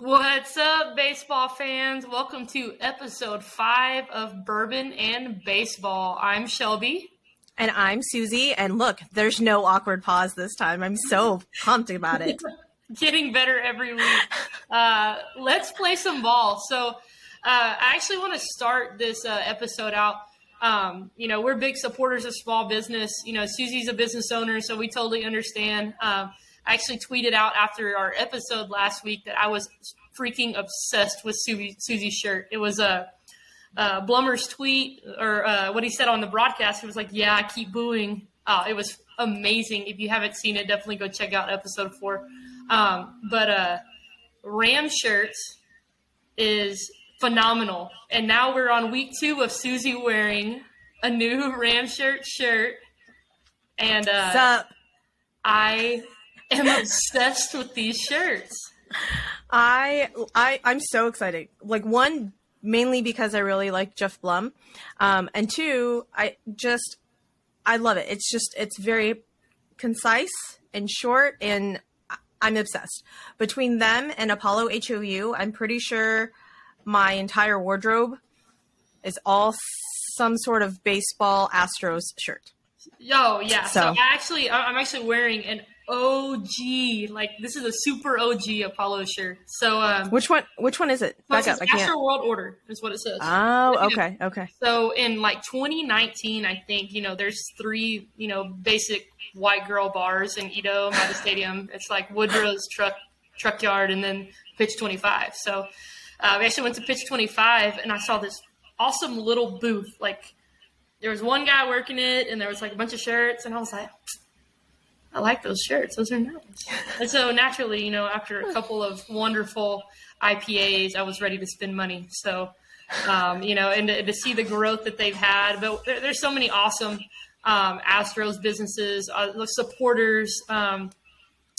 What's up, baseball fans? Welcome to episode five of Bourbon and Baseball. I'm Shelby. And I'm Susie. And look, there's no awkward pause this time. I'm so pumped about it. Getting better every week. Uh, let's play some ball. So, uh, I actually want to start this uh, episode out. Um, you know, we're big supporters of small business. You know, Susie's a business owner, so we totally understand. Um, I actually tweeted out after our episode last week that I was freaking obsessed with Susie, Susie's shirt. It was a uh, Blummer's tweet or uh, what he said on the broadcast. He was like, "Yeah, I keep booing." Uh, it was amazing. If you haven't seen it, definitely go check out episode four. Um, but uh, Ram shirts is phenomenal, and now we're on week two of Susie wearing a new Ram shirt shirt, and uh, I am obsessed with these shirts. I I I'm so excited. Like one mainly because I really like Geoff Blum, um, and two I just I love it. It's just it's very concise and short, and I'm obsessed. Between them and Apollo HOU, I'm pretty sure my entire wardrobe is all some sort of baseball Astros shirt. Yo, yeah. So, so I actually, I'm actually wearing an OG. Like this is a super OG Apollo shirt. So um, which one? Which one is it? Back up. I can't. World Order is what it says. Oh, okay, okay. So in like 2019, I think you know there's three you know basic white girl bars in EaDo by the stadium. It's like Woodrow's truck truck yard and then pitch 25. So uh, we actually went to pitch 25 and I saw this awesome little booth. Like there was one guy working it and there was like a bunch of shirts and I was like I like those shirts. Those are nice. and so naturally, you know, after a couple of wonderful IPAs, I was ready to spend money. So, um, you know, and to, to, see the growth that they've had. But there, there's so many awesome um, Astros businesses, uh, supporters. Um,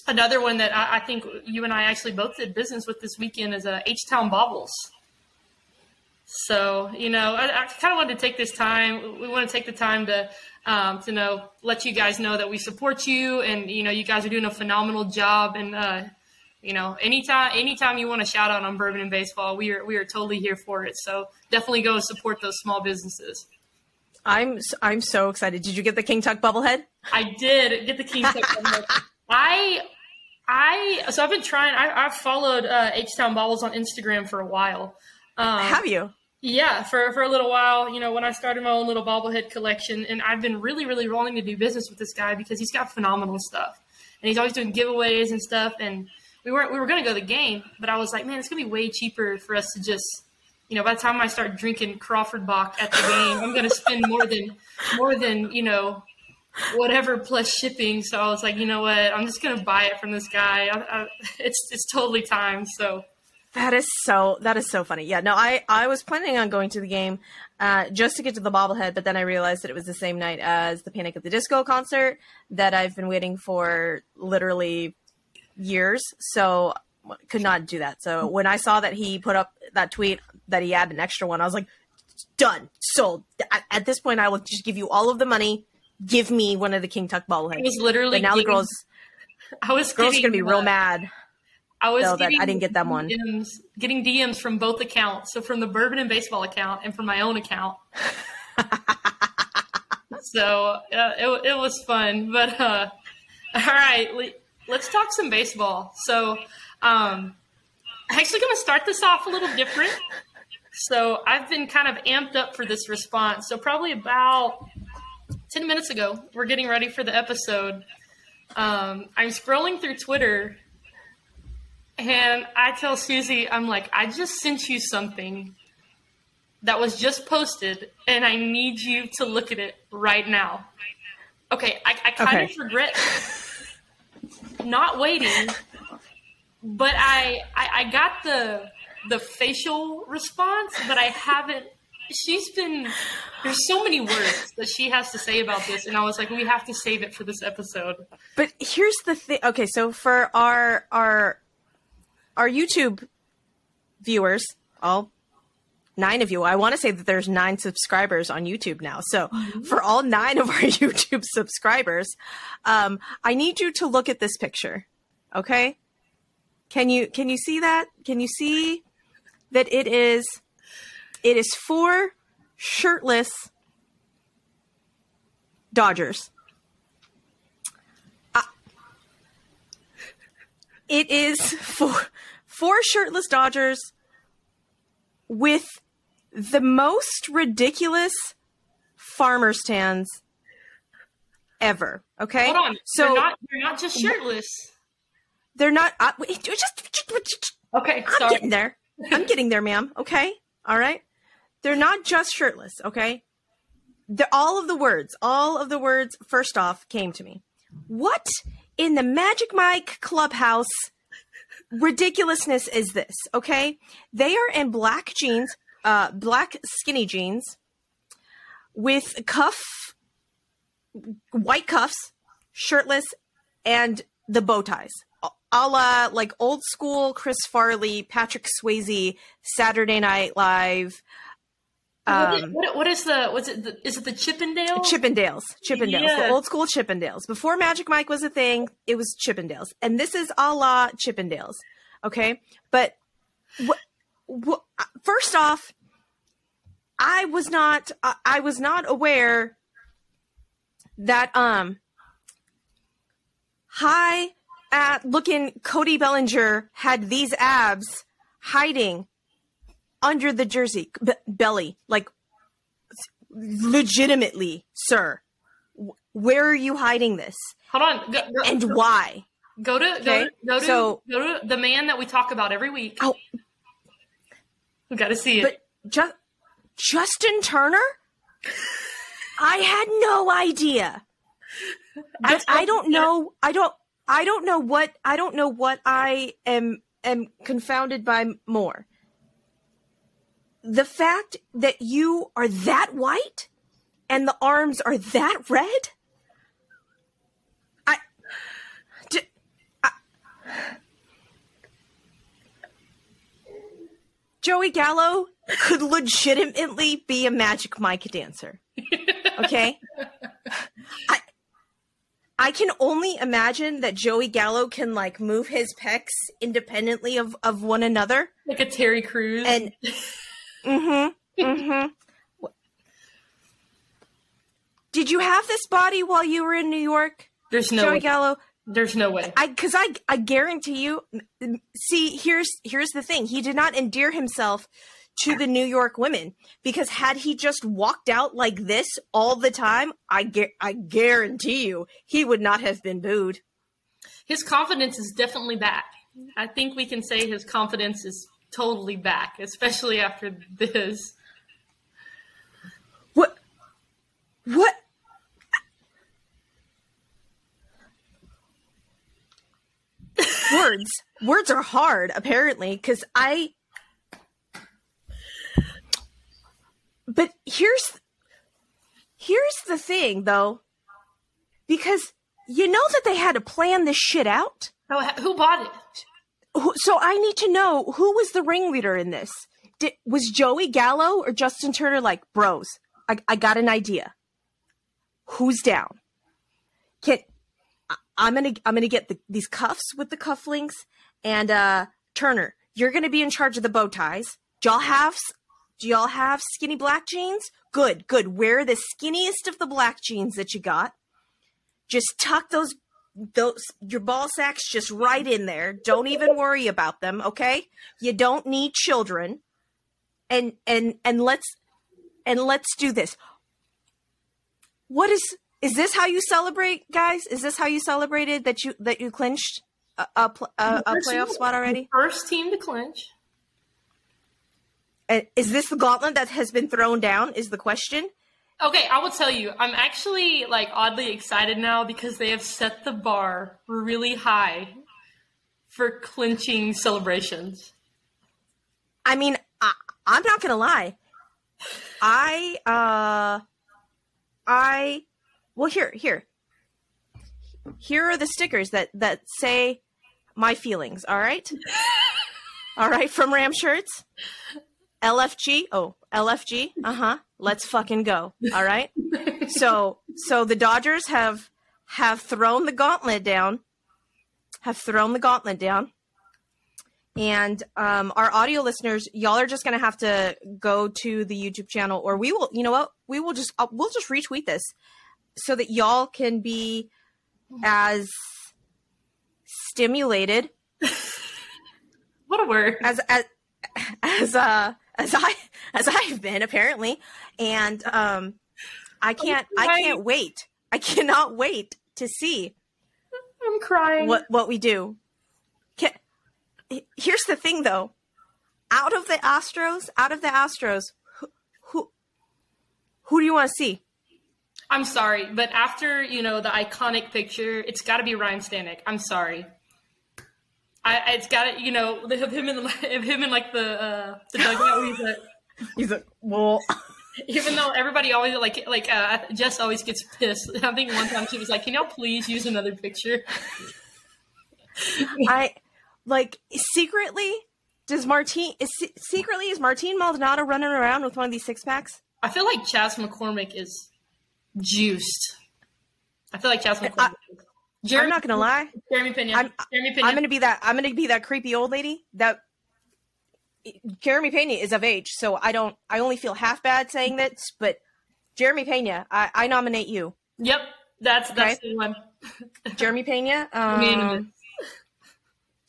another one that I, I, think you and I actually both did business with this weekend is uh, H Town Baubles. So, you know, I, I kind of wanted to take this time. We want to take the time to um, to know let you guys know that we support you and you know you guys are doing a phenomenal job. And uh, you know anytime anytime you want to shout out on bourbon and baseball we are we are totally here for it. So definitely go support those small businesses. I'm i'm so excited. Did you get the king tuck bubblehead? I did get the king tuck bubblehead. I i so i've been trying I, i've followed uh, h-town baubles on instagram for a while. Um, have you yeah, for, for a little while, you know, when I started my own little bobblehead collection, and I've been really, really wanting to do business with this guy because he's got phenomenal stuff, and he's always doing giveaways and stuff. And we weren't we were going to go to the game, but I was like, man, it's going to be way cheaper for us to just, you know, by the time I start drinking Crawford Bock at the game, I'm going to spend more than more than you know whatever plus shipping. So I was like, you know what, I'm just going to buy it from this guy. I, I, it's it's totally time. So that is so that is so funny. Yeah, no, I I was planning on going to the game uh, just to get to the bobblehead, but then I realized that it was the same night as the Panic at the Disco concert that I've been waiting for literally years. So could not do that. So when I saw that he put up that tweet that he had an extra one, I was like, done, sold. At, at this point, I will just give you all of the money. Give me one of the King Tuck bobbleheads. It was literally but now the girls. I was girls are gonna be real mad I was that I didn't get them one. DMs, getting DMs from both accounts, so from the Bourbon and Baseball account and from my own account. so uh, it it was fun, but uh, all right, let's talk some baseball. So um, I'm actually going to start this off a little different. So I've been kind of amped up for this response. So probably about ten minutes ago, we're getting ready for the episode. Um, I'm scrolling through Twitter and I tell Susie, I'm like, I just sent you something that was just posted, and I need you to look at it right now. Okay, I, I kind okay. of regret not waiting, but I, I I got the the facial response, but I haven't. She's been there's so many words that she has to say about this, and I was like, we have to save it for this episode. But here's the thing. Okay, so for our our our YouTube viewers, all nine of you, I want to say that there's nine subscribers on YouTube now. So mm-hmm. for all nine of our YouTube subscribers, um, I need you to look at this picture. Okay. Can you can you see that? Can you see that it is it is four shirtless Dodgers. It is four four shirtless Dodgers with the most ridiculous farmer stands ever. Okay, Hold on. So they're not, they're not just shirtless. They're not. Uh, wait, just, just, okay. I'm sorry. getting there. I'm getting there, ma'am. Okay, all right. They're not just shirtless. Okay, the, all of the words, all of the words. First off, came to me. What in the Magic Mike Clubhouse ridiculousness is this? Okay, they are in black jeans, uh, black skinny jeans, with cuff, white cuffs, shirtless, and the bow ties a la like old school Chris Farley, Patrick Swayze, Saturday Night Live. Um, what, what is the what's it? The, is it the Chippendale? Chippendales, Chippendales, yeah. the old school Chippendales. Before Magic Mike was a thing, it was Chippendales, and this is a la Chippendales. Okay, but what, what, first off, I was not I, I was not aware that um high at looking Cody Bellinger had these abs hiding under the jersey b- belly like legitimately sir where are you hiding this? Hold on. Go, go, and why? go to okay? go to go to, so, go to the man that we talk about every week. Oh. We got to see it. But just justin turner? I had no idea. I, I don't know i don't I don't know what I don't know what I am am confounded by more. The fact that you are that white and the arms are that red? I, d- I Joey Gallo could legitimately be a Magic Mike dancer. Okay? I I can only imagine that Joey Gallo can like move his pecs independently of, of one another. Like a Terry Crews. And mm-hmm. Mm-hmm. Did you have this body while you were in New York? There's no Joey way. Gallo. There's no way. I because I I guarantee you. See, here's here's the thing. He did not endear himself to the New York women because had he just walked out like this all the time, I gu- I guarantee you he would not have been booed. His confidence is definitely back. I think we can say his confidence is totally back, especially after this. What? What? Words. Words are hard, apparently, because I but here's here's the thing though because you know that they had to plan this shit out oh who bought it so i need to know who was the ringleader in this Did, was joey gallo or justin turner like bros i, I got an idea who's down can I, am gonna i'm gonna get the, these cuffs with the cufflinks and uh turner you're gonna be in charge of the bow ties Do y'all have do y'all have skinny black jeans? Good, good. Wear the skinniest of the black jeans that you got. Just tuck those those your ball sacks just right in there. Don't even worry about them, okay? You don't need children. And and and let's and let's do this. What is is this how you celebrate, guys? Is this how you celebrated that you that you clinched a a, a, a playoff spot already? First team to clinch is this the gauntlet that has been thrown down? Is the question. Okay, I will tell you, I'm actually like oddly excited now because they have set the bar really high for clinching celebrations. I mean, I, I'm not gonna lie. I uh, I well here here here are the stickers that that say my feelings. All right, all right from Ram shirts. LFG. Oh, LFG. Uh huh. Let's fucking go. All right. so so the Dodgers have have thrown the gauntlet down. Have thrown the gauntlet down. And um, our audio listeners, y'all are just gonna have to go to the YouTube channel, or we will. You know what? We will just uh, we'll just retweet this so that y'all can be as stimulated What a word. as as as uh as I as I've been apparently, and um, I can't I can't wait. I cannot wait to see I'm crying. what what we do. Can, here's the thing though, out of the Astros, out of the Astros, who who, who do you want to see? I'm sorry, but after you know the iconic picture, it's got to be Ryan Stanek. I'm sorry. I, it's got it. you know, of him in the, of him in like the uh, the dugout. he's like, He's like, well, even though everybody always like like uh, Jess always gets pissed. I think one time she was like, "Can y'all please use another picture?" I like secretly. Does Martin is secretly is Martin Maldonado running around with one of these six packs? I feel like Chas McCormick is juiced. I feel like Chas McCormick. is. Jeremy, I'm not gonna lie. Jeremy Pena. I'm- Jeremy Pena. I'm gonna be that. I'm gonna be that creepy old lady that. Jeremy Pena is of age, so I don't. I only feel half bad saying this, but Jeremy Pena, I, I nominate you. Yep, that's that's Okay. the one. Jeremy Pena, um,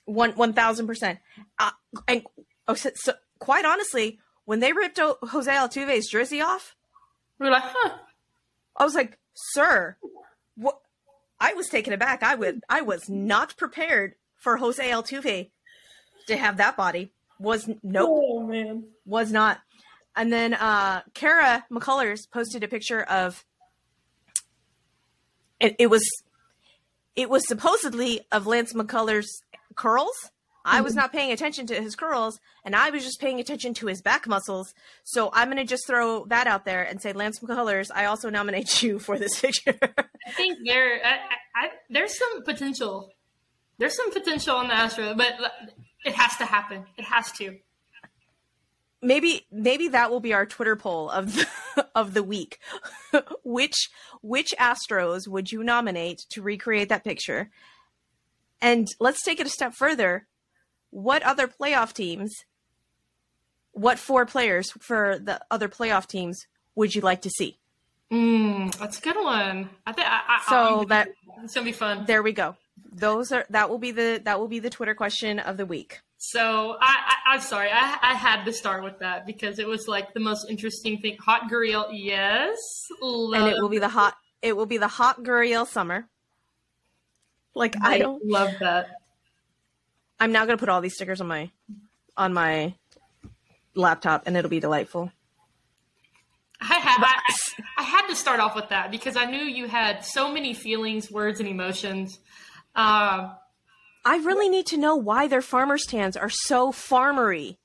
one one thousand percent. Uh, And oh, so, so, quite honestly, when they ripped o- Jose Altuve's jersey off, We're like, huh? I was like, "Sir, what?" I was taken aback. I would. I was not prepared for Jose Altuve to have that body. Was nope. Oh man. was not. And then uh Kara McCullers posted a picture of it, it was it was supposedly of Lance McCullers curls. I was not paying attention to his curls and I was just paying attention to his back muscles. So I'm gonna just throw that out there and say Lance McCullers, I also nominate you for this picture. I think there, I, I, there's some potential. There's some potential on the Astro, but it has to happen. It has to. maybe maybe that will be our Twitter poll of the, of the week. which which Astros would you nominate to recreate that picture? And let's take it a step further. What other playoff teams? What four players for the other playoff teams would you like to see? Mm, that's a good one. I think. I, I, So that it's gonna be fun. there we go. Those are that will be the that will be the Twitter question of the week. So I, I, I'm sorry. I, I had to start with that because it was like the most interesting thing. Hot Guriel, yes, And it will be the hot it will be the hot Guriel summer. Like I don't love that. I'm now gonna put all these stickers on my on my laptop, and it'll be delightful. I had I, I, had to start off with that because I knew you had so many feelings, words, and emotions. Um, I really need to know why their farmer stands are so farmery.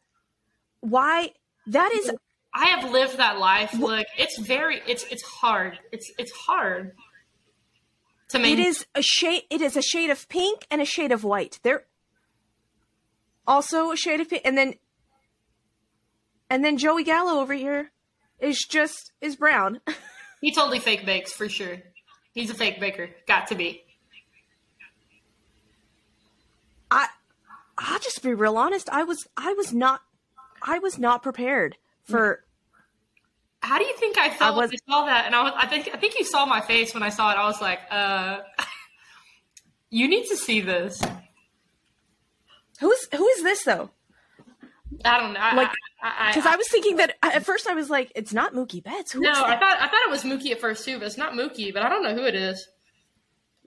Why that is I have lived that life. Look, it's very it's it's hard. It's it's hard to it maintain. is a shade it is a shade of pink and a shade of white. There also a shade of pink and then and then Joey Gallo over here is just is brown. He totally fake bakes for sure. He's a fake baker. Got to be. I I'll just be real honest. I was I was not I was not prepared for How do you think I felt I was- when I saw that? And I was I think I think you saw my face when I saw it. I was like, uh you need to see this. Who's who is this though? I don't know. I, Like, I, Because I was thinking that at first I was like, it's not Mookie Betts. Who No, I thought I thought it was Mookie at first too, but it's not Mookie. But I don't know who it is.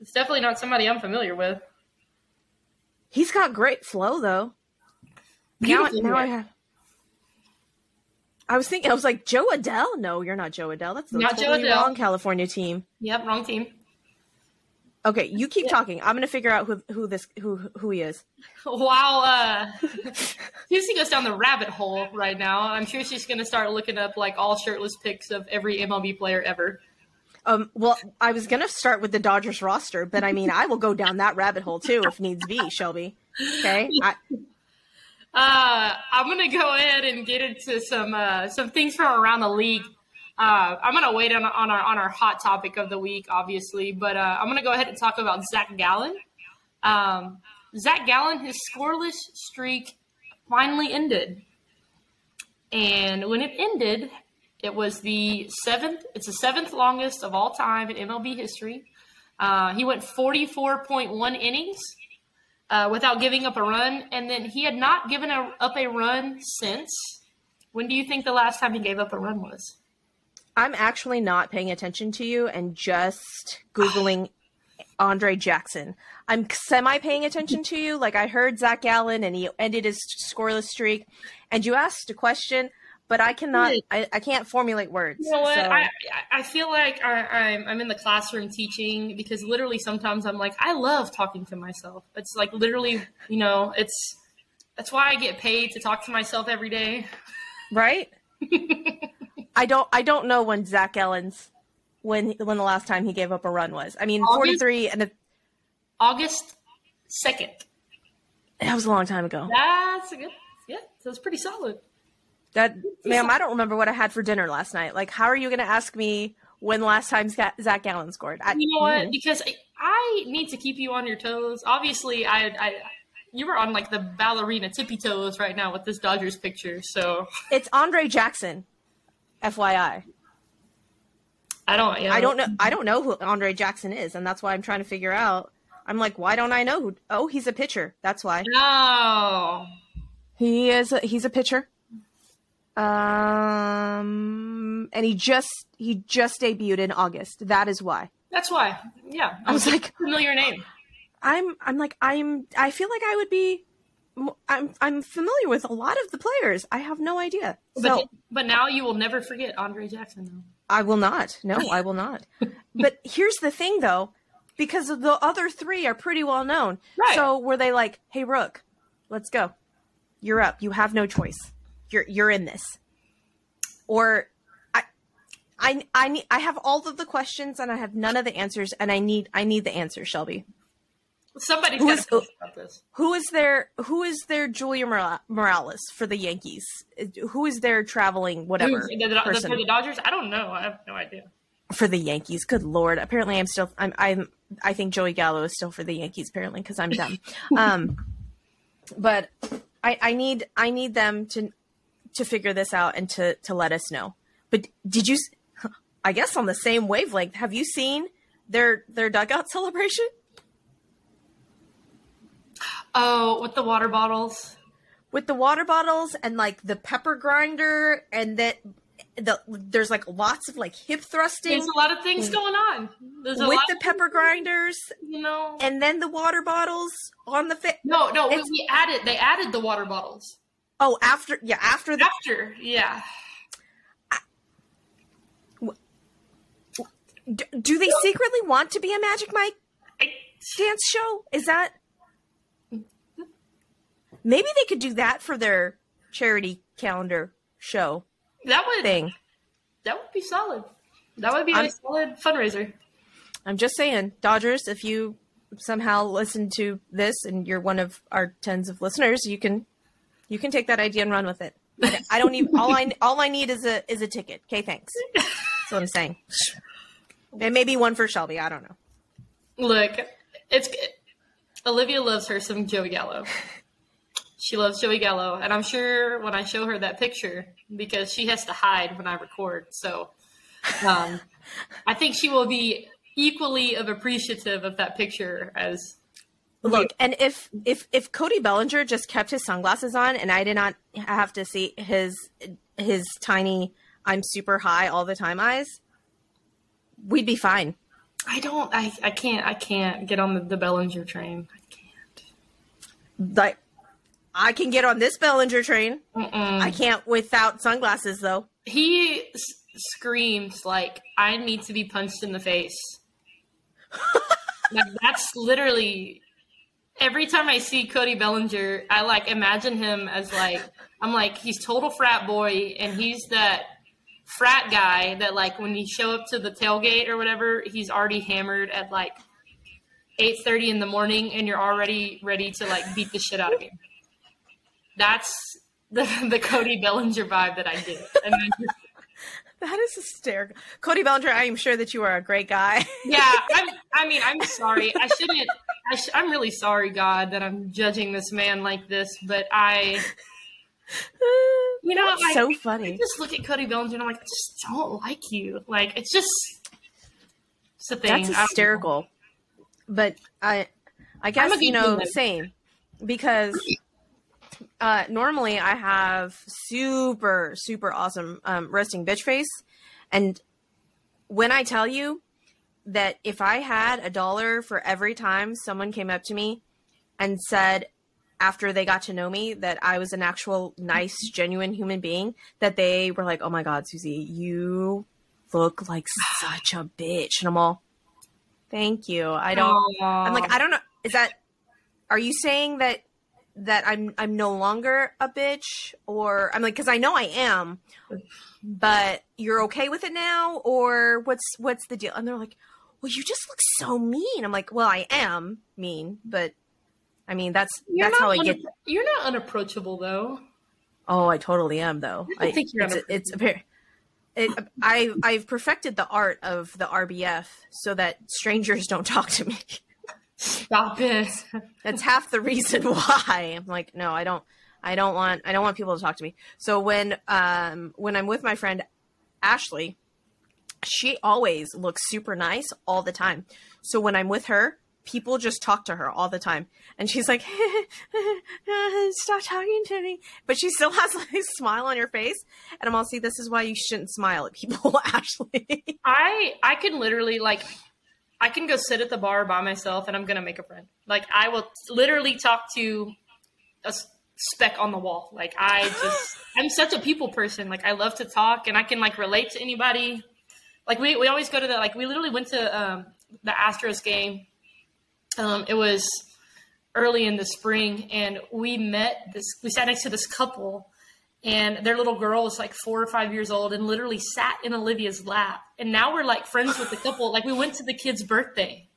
It's definitely not somebody I'm familiar with. He's got great flow though. Now, Beautiful now I have. I was thinking, I was like, Jo Adell? No, you're not Jo Adell. That's the Not Joe totally wrong California team. Yep, wrong team. Okay, you keep talking. I'm gonna figure out who who this who who he is. While uh, Susie goes down the rabbit hole right now, I'm sure she's going to start looking up like all shirtless pics of every MLB player ever. Um, well, I was gonna start with the Dodgers roster, but I mean, I will go down that rabbit hole too if needs be, Shelby. Okay, I, Uh, I'm going to go ahead and get into some uh, some things from around the league. Uh, I'm to wait on, on our on our hot topic of the week, obviously, but uh, I'm to go ahead and talk about Zac Gallen. Um, Zac Gallen, his scoreless streak finally ended. And when it ended, it was the seventh. It's the seventh longest of all time in MLB history. Uh, he went 44.1 innings uh, without giving up a run, and then he had not given a, up a run since. When do you think the last time he gave up a run was? I'm actually not paying attention to you and just googling Andre Jackson. I'm semi paying attention to you. Like I heard Zac Gallen and he ended his scoreless streak, and you asked a question, but I cannot. I, I can't formulate words. You know what? so- I, I feel like I, I'm, I'm in the classroom teaching because literally sometimes I'm like, I love talking to myself. It's like literally, you know, it's that's why I get paid to talk to myself every day. right? I don't. I don't know when Zac Gallen's when when the last time he gave up a run was. I mean, August? 43, and it, August 2nd. that was a long time ago. That's a good, yeah, so it's pretty solid. That, ma'am, I don't remember what I had for dinner last night. Like, how are you going to ask me when last time Zac Gallen scored? I, You know what? Mm-hmm. Because I, I need to keep you on your toes. Obviously, I, I, you were on like the ballerina tippy toes right now with this Dodgers picture. So It's Andre Jackson, FYI. I don't, you I don't know. I don't know who Andre Jackson is, and that's why I'm trying to figure out. I'm like, why don't I know? Who, oh, he's a pitcher. That's why No. he is. A, he's a pitcher. Um, and he just he just debuted in August. That is why. That's why. Yeah. I was like, familiar name. I'm I'm like I'm I feel like I would be I'm I'm familiar with a lot of the players. I have no idea. But, So but now you will never forget Andre Jackson, though. I will not. No, I will not. but here's the thing though, because the other three are pretty well known. Right. So were they like, "Hey Rook, let's go. You're up. You have no choice. You're you're in this." Or I I I need I have all of the questions and I have none of the answers and I need I need the answers, Shelby. Somebody's Who is- to post about this. Who is their Who is their Julia Mora- Morales for the Yankees? Who is their traveling whatever the, the, the, for the Dodgers? I don't know. I have no idea. for the Yankees? Good lord! Apparently, I'm still I'm I'm I think Joey Gallo is still for the Yankees. Apparently, because I'm dumb. um, but I I need I need them to to figure this out and to to let us know. But did you? I guess on the same wavelength. Have you seen their their dugout celebration? Oh, with the water bottles. with the water bottles and like the pepper grinder and that the there's like lots of like hip thrusting There's a lot of things going on. There's a with the pepper grinders you know. and then the water bottles on the fit. no, no, we, we added. They added the water bottles Oh, after yeah, after the after. Yeah. do, do they secretly want to be a Magic Mike I, dance show? Is that maybe they could do that for their charity calendar show that would thing? that would be solid. That would be a I'm- solid fundraiser. I'm just saying, Dodgers, if you somehow listen to this and you're one of our tens of listeners, you can you can take that idea and run with it. I, I don't even all I all I need is a is a ticket. Okay, thanks. That's what I'm saying. And maybe one for Shelby. I don't know. Look, it's Olivia loves her some Joey Gallo. She loves Joey Gallo, and I'm sure when I show her that picture, because she has to hide when I record, so um, I think she will be equally of appreciative of that picture as Look, and if if if Cody Bellinger just kept his sunglasses on and I did not have to see his his tiny I'm super high all the time eyes, we'd be fine. I don't, I, I can't, I can't get on the, the Bellinger train. I can't. Like I can get on this Bellinger train. Mm-mm. I can't without sunglasses though. He s- screams like, "I need to be punched in the face." like, that's literally every time I see Cody Bellinger, I like imagine him as like I'm like he's total frat boy, and he's that frat guy that like when you show up to the tailgate or whatever, he's already hammered at like eight thirty in the morning, and you're already ready to like beat the shit out of him. That's the the Cody Bellinger vibe that I get, and then just That is hysterical. Cody Bellinger, I am sure that you are a great guy. yeah i'm i mean i'm sorry i shouldn't I sh- i'm really sorry god that i'm judging this man like this but i You know, That's like, so I funny. just look at Cody Bellinger and I'm like, I just don't like you. Like, it's just it's a thing. That's I hysterical. But I, I guess you know, human. same because uh, normally I have super super awesome um, resting bitch face, and when I tell you that if I had a dollar for every time someone came up to me and said after they got to know me that I was an actual nice, genuine human being, that they were like, "Oh my god, Susie, you look like such a bitch," and I'm all, "Thank you." I don't. I'm like, I don't know. Is that? Are you saying that that I'm I'm no longer a bitch, or I'm like because I know I am, but you're okay with it now, or what's what's the deal? And they're like, well, you just look so mean. I'm like, well, I am mean, but I mean that's You're that's how I get. You're not unapproachable though. Oh, I totally am though. I think you're it's, it's appar- it, I I've perfected the art of the RBF so that strangers don't talk to me. Stop it. That's half the reason why. I'm like, no, I don't I don't want I don't want people to talk to me. So when um when I'm with my friend Ashley, she always looks super nice all the time. So when I'm with her, people just talk to her all the time. And she's like, stop talking to me. But she still has like a smile on her face. And I'm all, see, this is why you shouldn't smile at people, Ashley. I I can literally like I can go sit at the bar by myself and I'm gonna make a friend. Like I will literally talk to a speck on the wall. Like I just I'm such a people person. Like I love to talk and I can like relate to anybody. Like we, we always go to the like we literally went to um, the Astros game. Um, it was early in the spring and we met this we sat next to this couple and their little girl was like four or five years old and literally sat in Olivia's lap. And now we're like friends with the couple. Like we went to the kid's birthday.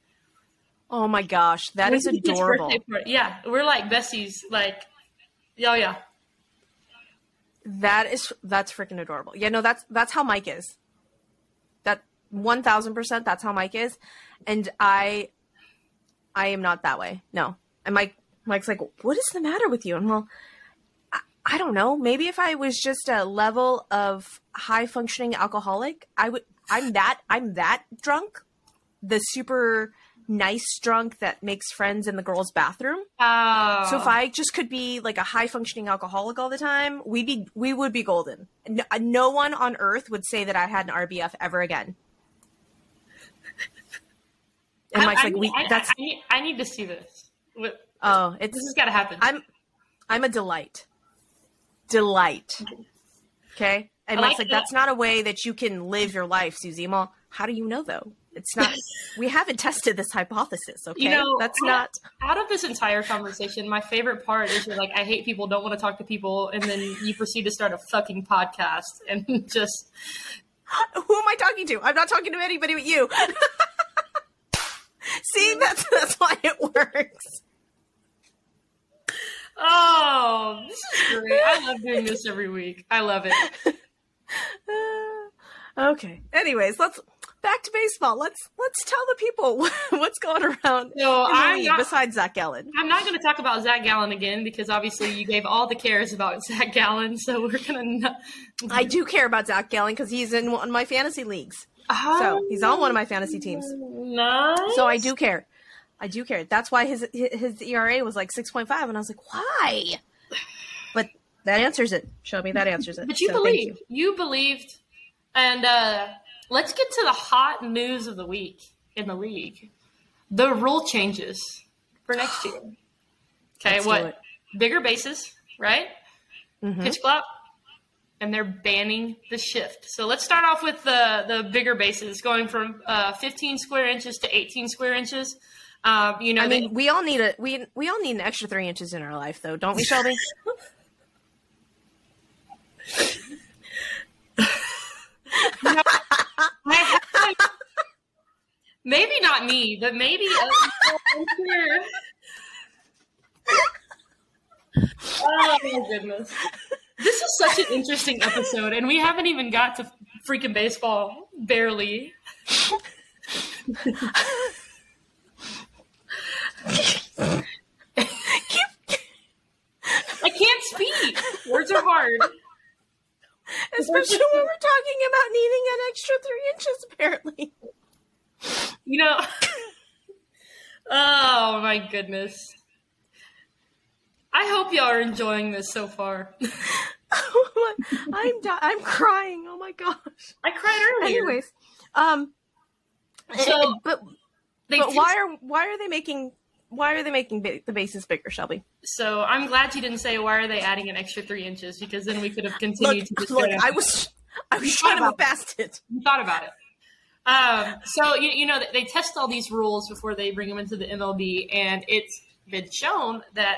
oh my gosh, that We is went to the kid's adorable. Yeah, we're like besties. Like, yeah, yeah. That is that's freaking adorable. Yeah, no, that's that's how Mike is. That one thousand percent. That's how Mike is, and I, I am not that way. No, and Mike, Mike's like, what is the matter with you? And well, I, I don't know. Maybe if I was just a level of high functioning alcoholic, I would. I'm that. I'm that drunk. The super nice drunk that makes friends in the girls' bathroom. Oh. So if I just could be like a high functioning alcoholic all the time, we'd be we would be golden. No, no one on earth would say that I had an RBF ever again. And I, Mike's I like, need- we I, that's I, need, I need to see this. What- oh, it's This has got to happen. I'm I'm a delight. Delight. Okay? And I like like, that. that's not a way that you can live your life, Susie. I'm how do you know though? It's not we haven't tested this hypothesis, okay? You know, that's I- not Out of this entire conversation, my favorite part is you're like, I hate people, don't want to talk to people, and then you proceed to start a fucking podcast and just who am I talking to? I'm not talking to anybody but you. See, that's that's why it works. Oh, this is great. I love doing this every week. I love it. Uh, okay. Anyways, let's back to baseball. Let's let's tell the people what's going around So I'm not, besides Zac Gallen. I'm not going to talk about Zac Gallen again because obviously you gave all the cares about Zac Gallen. So we're going to. I do care about Zac Gallen because he's in one of my fantasy leagues. Oh, So he's on one of my fantasy teams. Nice. So I do care. I do care. That's why his his ERA was like six point five, and I was like, why? But that answers it. Show me that answers it. But you So believed. You. believed. And uh, let's get to the hot news of the week in the league. The rule changes for next year. Okay, Let's what? Bigger bases, right? Mhm. Pitch clock. And they're banning the shift. So let's start off with the, the bigger bases, going from uh, 15 square inches to 18 square inches. Um, you know, I they- mean, we all need a we we all need an extra three inches in our life, though, don't we, Shelby? Have- maybe not me, but maybe other people I'm sure. Oh my goodness. This is such an interesting episode, and we haven't even got to freaking baseball. Barely. I can't speak. Words are hard. Especially when we're talking about needing an extra three inches, apparently. You know. oh my goodness. I hope y'all are enjoying this so far. I'm di- I'm crying. Oh my gosh. I cried earlier. Anyways, um, So but they but why are why are they making why are they making ba- the bases bigger, Shelby? So I'm glad you didn't say why are they adding an extra three inches because then we could have continued to Look, just look. I was I was trying to move past it. You thought about it. Um, so you, you know they test all these rules before they bring them into the MLB, and it's been shown that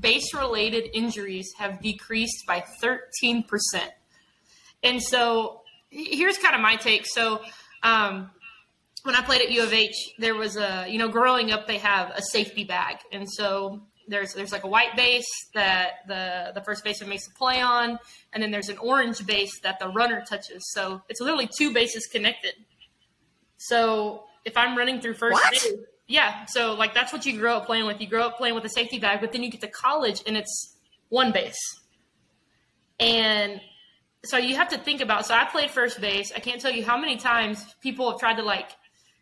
base-related injuries have decreased by 13 percent. And so here's kind of my take. So um, when I played at U of H, there was a you know growing up they have a safety bag, and so there's there's like a white base that the the first baseman makes a play on, and then there's an orange base that the runner touches. So it's literally two bases connected. So if I'm running through first base, yeah. So like that's what you grow up playing with. You grow up playing with a safety bag, but then you get to college and it's one base. And so you have to think about so I played first base. I can't tell you how many times people have tried to like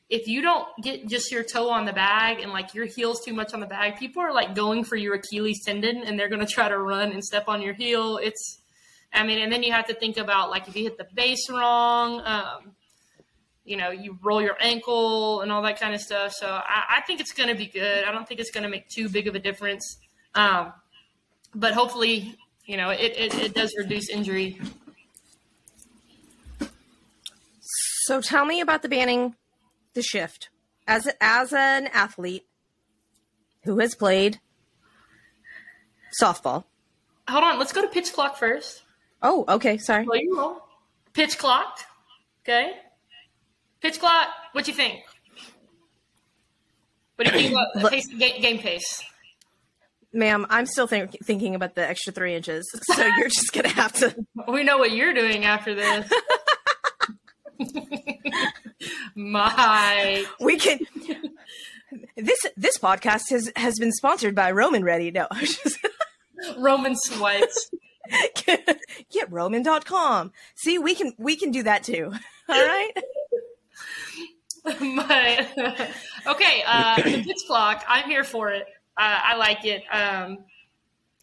if you don't get just your toe on the bag and like your heel's too much on the bag, people are like going for your Achilles tendon and they're going to try to run and step on your heel. It's, I mean, and then you have to think about like if you hit the base wrong, um, you know, you roll your ankle and all that kind of stuff. So I, I think it's going to be good. I don't think it's going to make too big of a difference. Um, but hopefully, you know, it, it, it does reduce injury. So tell me about the banning the shift as as an athlete who has played softball. Hold on, let's go to pitch clock first. Oh, okay, sorry. Well, you roll. Pitch clock. Okay. Pitch clock. What do you think? What do you think about pace, game, game pace? Ma'am, I'm still think- thinking about the extra three inches, so you're just gonna have to. We know what you're doing after this. My We can. This this podcast has has been sponsored by Roman Ready. No, I was just Roman swipes. get, get Roman.com. See, we can we can do that too. All right. My okay. Uh, the pitch clock. I'm here for it. Uh, I like it. Um,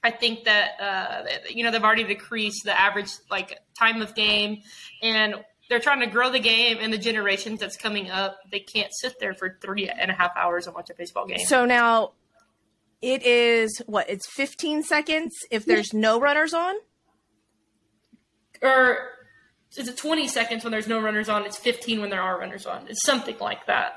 I think that uh, you know they've already decreased the average like time of game, and they're trying to grow the game. And the generations that's coming up, they can't sit there for three and a half hours and watch a baseball game. So now it is what? It's 15 seconds if there's no runners on. or is it 20 seconds when there's no runners on? It's 15 when there are runners on. It's something like that.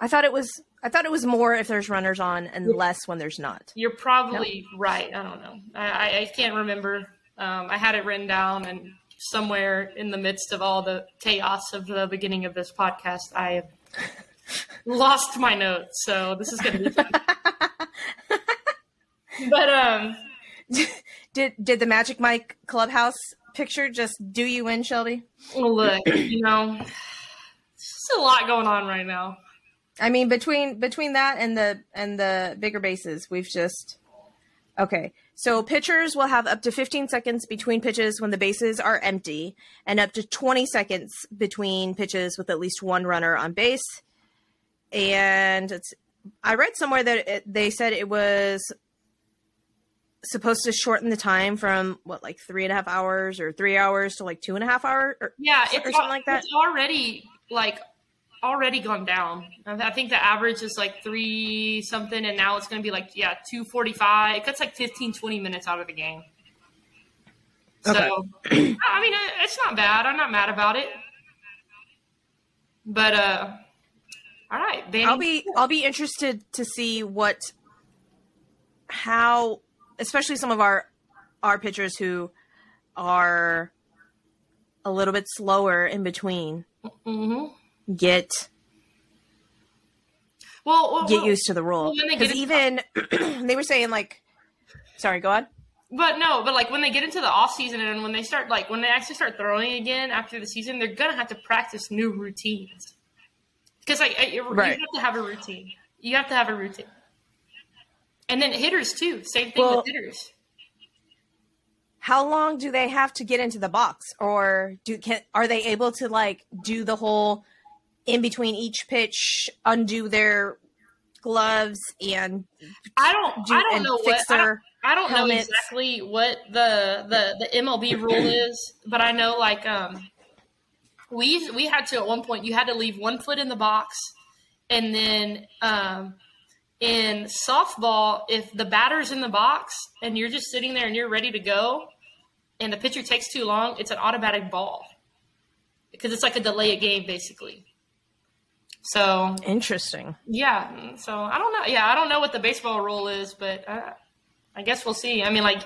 I thought it was I thought it was more if there's runners on and less when there's not. You're probably right. I don't know. I, I, I can't remember. Um, I had it written down, and somewhere in the midst of all the chaos of the beginning of this podcast, I have lost my notes. So this is going to be fun. but um, Did did the Magic Mike Clubhouse picture just do you in, Shelby? Well look, you know, there's a lot going on right now. I mean, between between that and the and the bigger bases, we've just okay. So pitchers will have up to 15 seconds between pitches when the bases are empty, and up to 20 seconds between pitches with at least one runner on base. And it's I read somewhere that it, they said it was supposed to shorten the time from what like three and a half hours or three hours to like two and a half hours or Yeah, or it's, something al- like that. It's already like already gone down. I I think the average is like three something, and now it's going to be like yeah two forty five. It cuts like 15, 20 minutes out of the game. Okay. So I mean, it's not bad. I'm not mad about it. But uh, all right, Vanny. I'll be I'll be interested to see what how especially some of our our pitchers who are a little bit slower in between Mhm. Get Well, well, get well, used to the well, they because get even they were saying like sorry go on But no, but like when they get into the off season and when they start like when they actually start throwing again after the season, they're gonna have to practice new routines. Because like you Right. you have to have a routine. You have to have a routine. And then hitters too. Same thing Well- with hitters. how long do they have to get into the box, or do can are they able to like do the whole in between each pitch, undo their gloves and I don't do I don't know what I don't, I don't know exactly what the the the MLB rule is, but I know like um we we had to at one point you had to leave one foot in the box and then um in softball if the batter's in the box and you're just sitting there and you're ready to go and the pitcher takes too long, it's an automatic ball. Because it's like a delay a game basically. So interesting. yeah, so I don't know. Yeah, I don't know what the baseball rule is, but uh, I guess we'll see. I mean, like,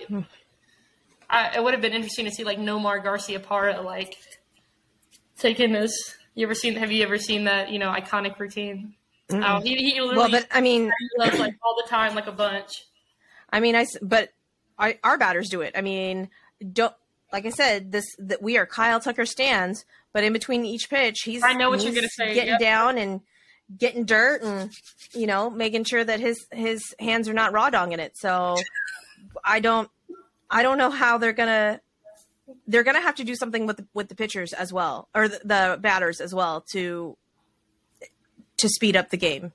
I, it would have been interesting to see like Nomar Garciaparra like taking this. You ever seen? Have you ever seen that? You know, iconic routine. Oh, he, he Well, but I mean, does like all the time, like a bunch. I mean, I but I, our batters do it. I mean, don't like I said, this that we are Kyle Tucker stands, but in between each pitch, he's I know what you're gonna say, getting yep. down and getting dirt and you know making sure that his his hands are not raw dogging it. So I don't I don't know how they're gonna they're gonna have to do something with the, with the pitchers as well or the, the batters as well to to speed up the game.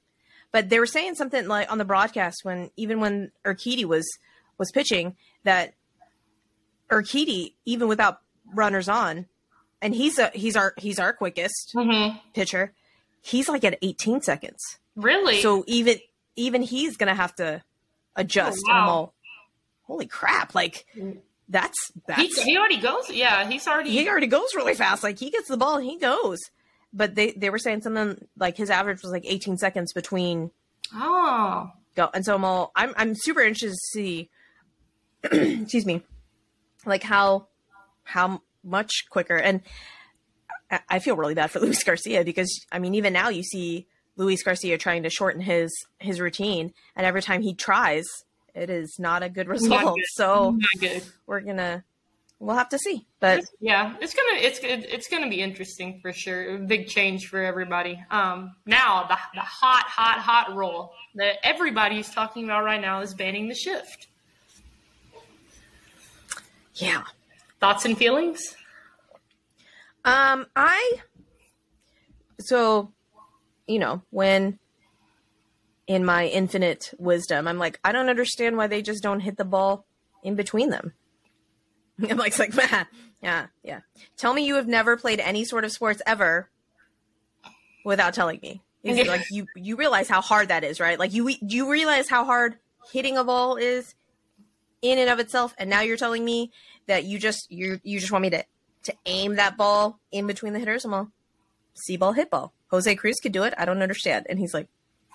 But they were saying something like on the broadcast when even when Urquidy was was pitching that Urquidy even without runners on, and he's a he's our he's our quickest Mm-hmm. pitcher. He's like at 18 seconds. Really? So even even he's gonna have to adjust. Oh, And wow. all, holy crap! Like that's he, that's he already goes. Yeah, he's already. he already goes really fast. Like he gets the ball, he goes. But they they were saying something like his average was like 18 seconds between oh, go. And so I'm all I'm I'm super interested to see excuse me, like how how much quicker and I- feel really bad for Luis Garcia because I mean even now you see Luis Garcia trying to shorten his his routine and every time he tries it is not a good result. good. So not good. we're gonna we'll have to see. But Yeah, it's gonna it's it's gonna be interesting for sure. Big change for everybody. Um, now the the hot hot hot rule that everybody's talking about right now is banning the shift. yeah. Thoughts and feelings? Um, I so you know when in my infinite wisdom, I'm like, I don't understand why they just don't hit the ball in between them. I'm like, it's like, yeah, yeah. Tell me you have never played any sort of sports ever without telling me. Like you you realize how hard that is, right? Like you you realize how hard hitting a ball is in and of itself, and now you're telling me that you just you you just want me to to aim that ball in between the hitters. I'm all see ball, hit ball. Jose Cruz could do it. I don't understand. And he's like,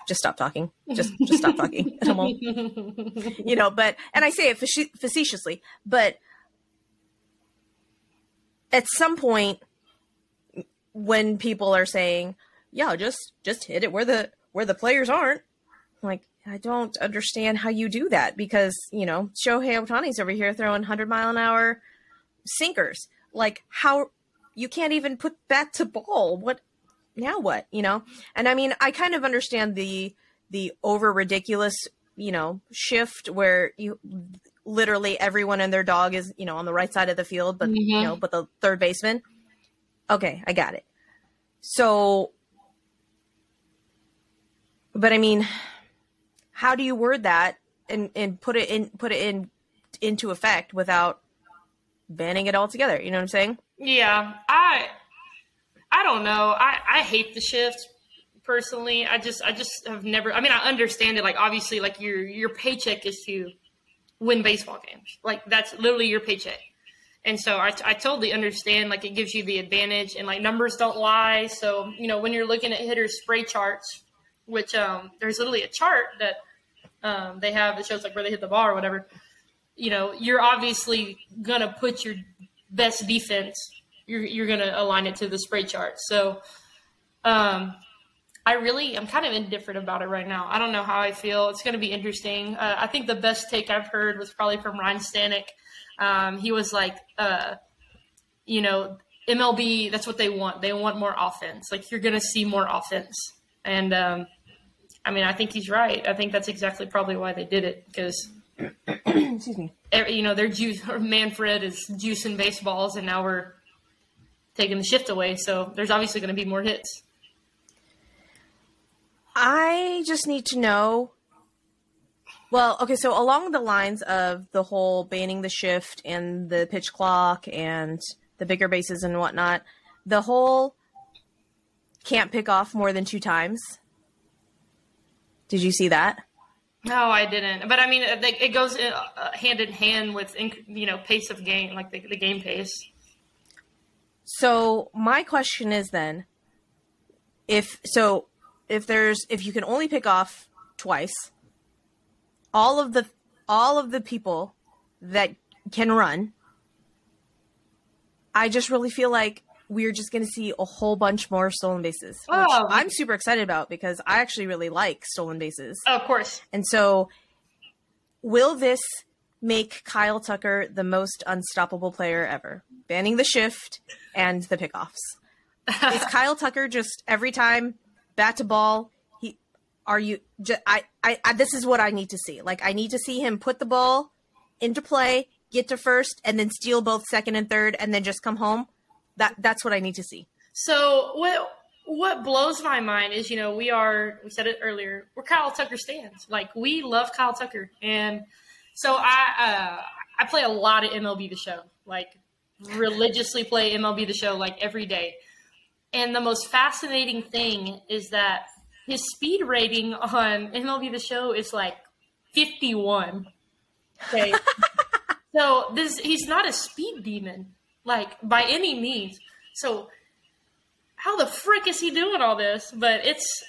just stop talking. Just just stop talking. And I'm all, you know, but and I say it facetiously, but at some point when people are saying, "Yeah, just just hit it where the where the players aren't," I'm like I don't understand how you do that because you know Shohei Ohtani's over here throwing hundred mile an hour sinkers. Like how you can't even put bat to ball. What now? What you know? And I mean, I kind of understand the the over ridiculous you know shift where you literally everyone and their dog is you know on the right side of the field, but you Mhm. know, but the third baseman. Okay, I got it. So, but I mean, how do you word that and and put it in put it in into effect without banning it altogether? You know what I'm saying? Yeah, I I don't know. I I hate the shift personally. I just I just have never. I mean, I understand it. Like obviously, like your your paycheck is to win baseball games. Like that's literally your paycheck. And so I, I totally understand. Like it gives you the advantage, and like numbers don't lie. So you know when you're looking at hitters' spray charts, which um, there's literally a chart that um, they have that shows like where they hit the ball or whatever. You know, you're obviously gonna put your best defense. You're you're gonna align it to the spray chart. So, um, I really I'm kind of indifferent about it right now. I don't know how I feel. It's gonna be interesting. Uh, I think the best take I've heard was probably from Ryne Stanek. Um, he was like, uh, you know, MLB. That's what they want. They want more offense. Like you're gonna see more offense. And um, I mean, I think he's right. I think that's exactly probably why they did it because Excuse me. every- you know, they're juice. Or Manfred is juicing baseballs, and now we're taking the shift away. So there's obviously going to be more hits. I just need to know. Well, okay, so along the lines of the whole banning the shift and the pitch clock and the bigger bases and whatnot, the whole can't pick off more than two times. Did you see that? No, I didn't. But I mean, it, goes uh, uh, hand in hand with you know pace of game, like the, the game pace. So my question is then, if so, if there's if you can only pick off twice, all of the all of the people that can run, I just really feel like we're just going to see a whole bunch more stolen bases, Oh. I'm super excited about because I actually really like stolen bases. Oh, of course. And so, will this make Kyle Tucker the most unstoppable player ever? Banning the shift and the pickoffs. Is Kyle Tucker just every time bat to ball? He are you? Just, I, I I this is what I need to see. Like I need to see him put the ball into play, get to first, and then steal both second and third, and then just come home. That that's what I need to see. So what what blows my mind is, you know, we are we said it earlier, we're Kyle Tucker stands. Like we love Kyle Tucker. And so I uh I play a lot of MLB the show. Like religiously play MLB the show like every day. And the most fascinating thing is that his speed rating on MLB the show is like 51. Okay. so this he's not a speed demon like by any means. So how the frick is he doing all this? But it's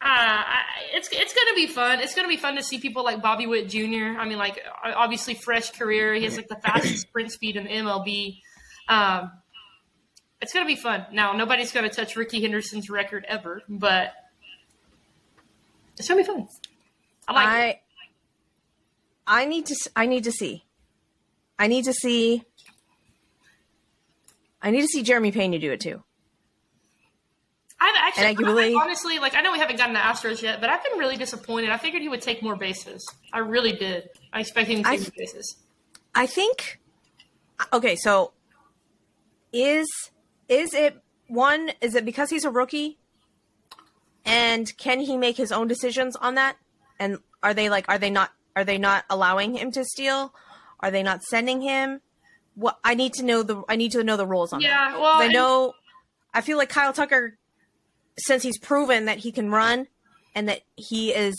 uh, I, it's it's gonna be fun. It's gonna be fun to see people like Bobby Witt Jr. I mean, like obviously fresh career. He has like the fastest sprint speed in the MLB. Um, it's gonna be fun. Now nobody's gonna touch Rickey Henderson's record ever, but it's gonna be fun. I like it. I I need to I need to see. I need to see. I need to see Jeremy Pena do it too. I've actually, really- honestly, like I know we haven't gotten the Astros yet, but I've been really disappointed. I figured he would take more bases. I really did. I expected him to take more bases. I think okay, so is is it one is it because he's a rookie? And can he make his own decisions on that? And are they like are they not are they not allowing him to steal? Are they not sending him? What I need to know the I need to know the rules on that. Yeah, well, 'Cause I and- know I feel like Kyle Tucker since he's proven that he can run and that he is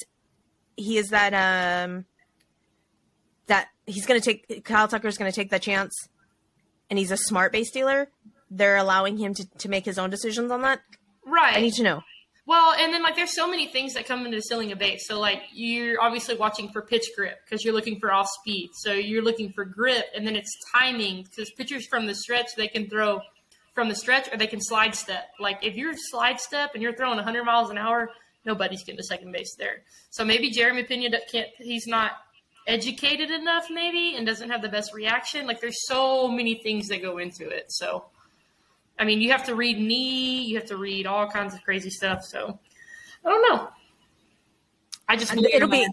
he is that um that he's going to take Kyle Tucker's going to take that chance and he's a smart base dealer they're allowing him to, to make his own decisions on that right. I need to know Well, and then like there's so many things that come into stealing a base. So like you're obviously watching for pitch grip because you're looking for off speed. So you're looking for grip, and then it's timing because pitchers from the stretch they can throw from the stretch or they can slide step. Like if you're slide step and you're throwing 100 miles an hour, nobody's getting to second base there. So maybe Jeremy Pena can't. He's not educated enough maybe and doesn't have the best reaction. Like there's so many things that go into it. So. I mean, you have to read knee, you have to read all kinds of crazy stuff. So I don't know. I just it'll be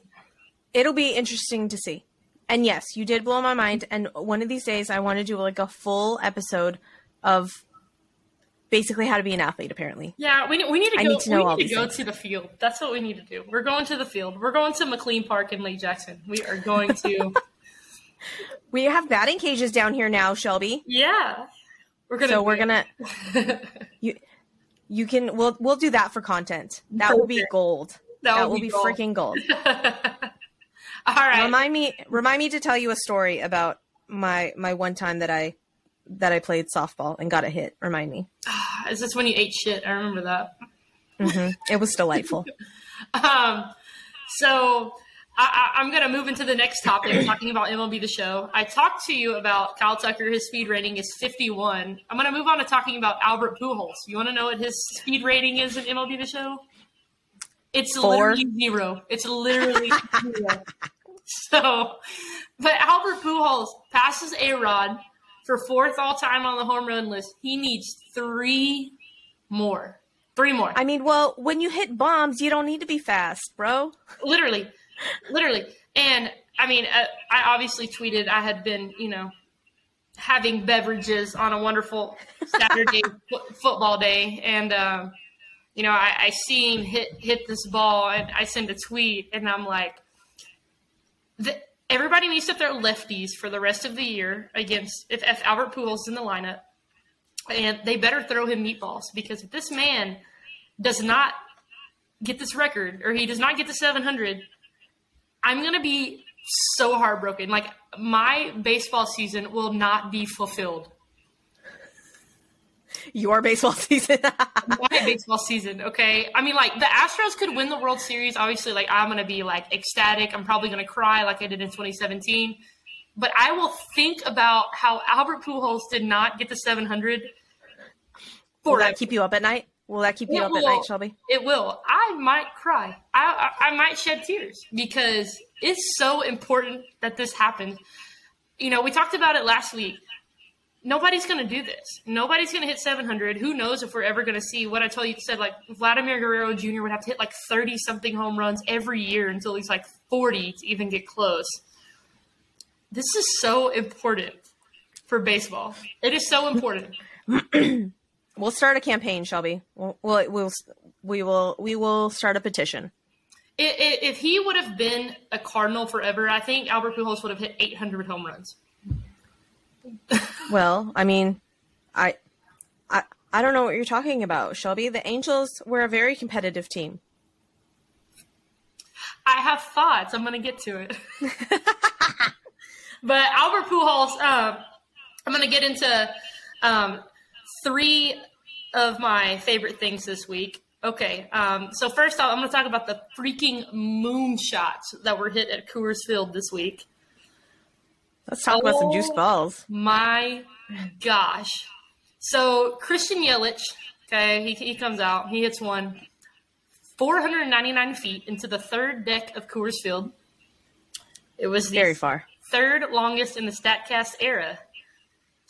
it'll be interesting to see and yes you did blow my mind and one of these days I want to do like a full episode of basically how to be an athlete apparently yeah. We, we need to I go. need to know all we need these to go things. to the field. That's what we need to do. We're going to the field. We're going to McLean Park in Lake Jackson. We are going to. we have batting cages down here now Shelby yeah, we're gonna. so we're gonna you you can we'll we'll do that for content that will be gold that, will be, gold. freaking gold all right. remind me remind me to tell you a story about my my one time that i that i played softball and got a hit remind me Is this when you ate shit? I remember that. hmm it was delightful Um, so I, I, I'm going to move into the next topic, talking about MLB The Show. I talked to you about Kyle Tucker. His speed rating is 51. I'm going to move on to talking about Albert Pujols. You want to know what his speed rating is in MLB The Show? It's Four. literally zero. It's literally zero. So, but Albert Pujols passes A Rod for fourth all time on the home run list. He needs three more. Three more. i mean well when you hit bombs you don't need to be fast bro literally literally. And I mean, I, uh, I obviously tweeted I had been, you know, having beverages on a wonderful Saturday f- football day, and um, you know, I, I see him hit hit this ball, and I send a tweet, and I'm like, the, everybody needs to throw lefties for the rest of the year against if, if Albert Pujols in the lineup, and they better throw him meatballs because if this man does not get this record or he does not get to 700, I'm gonna be so heartbroken. Like my baseball season will not be fulfilled. Your baseball season. my baseball season, okay? I mean, like, the Astros could win the World Series. Obviously, like, I'm going to be, like, ecstatic. I'm probably going to cry like I did in 2017. But I will think about how Albert Pujols did not get the 700. Will that keep you up at night? Will that keep you it up will, at night, Shelby? It will. I might cry. I, I, I might shed tears because it's so important that this happens. You know, we talked about it last week. Nobody's going to do this. Nobody's going to hit 700. Who knows if we're ever going to see what I told you said? Like Vladimir Guerrero Jr. would have to hit like 30 something home runs every year until he's like 40 to even get close. This is so important for baseball. It is so important. we'll start a campaign, Shelby. We'll, we'll, we'll we will we will start a petition if he would have been a Cardinal forever, I think Albert Pujols would have hit 800 home runs. well, I mean, I, I, I don't know what you're talking about, Shelby. The Angels were a very competitive team. I have thoughts. I'm going to get to it. but Albert Pujols, uh, I'm going to get into um, three of my favorite things this week. Okay, um, so first off, I'm going to talk about the freaking moonshots that were hit at Coors Field this week. Let's talk oh, about some juice oh balls. My gosh. So Christian Yelich, okay, he, he comes out, he hits one 499 feet into the third deck of Coors Field. It was very far. Third longest in the StatCast era.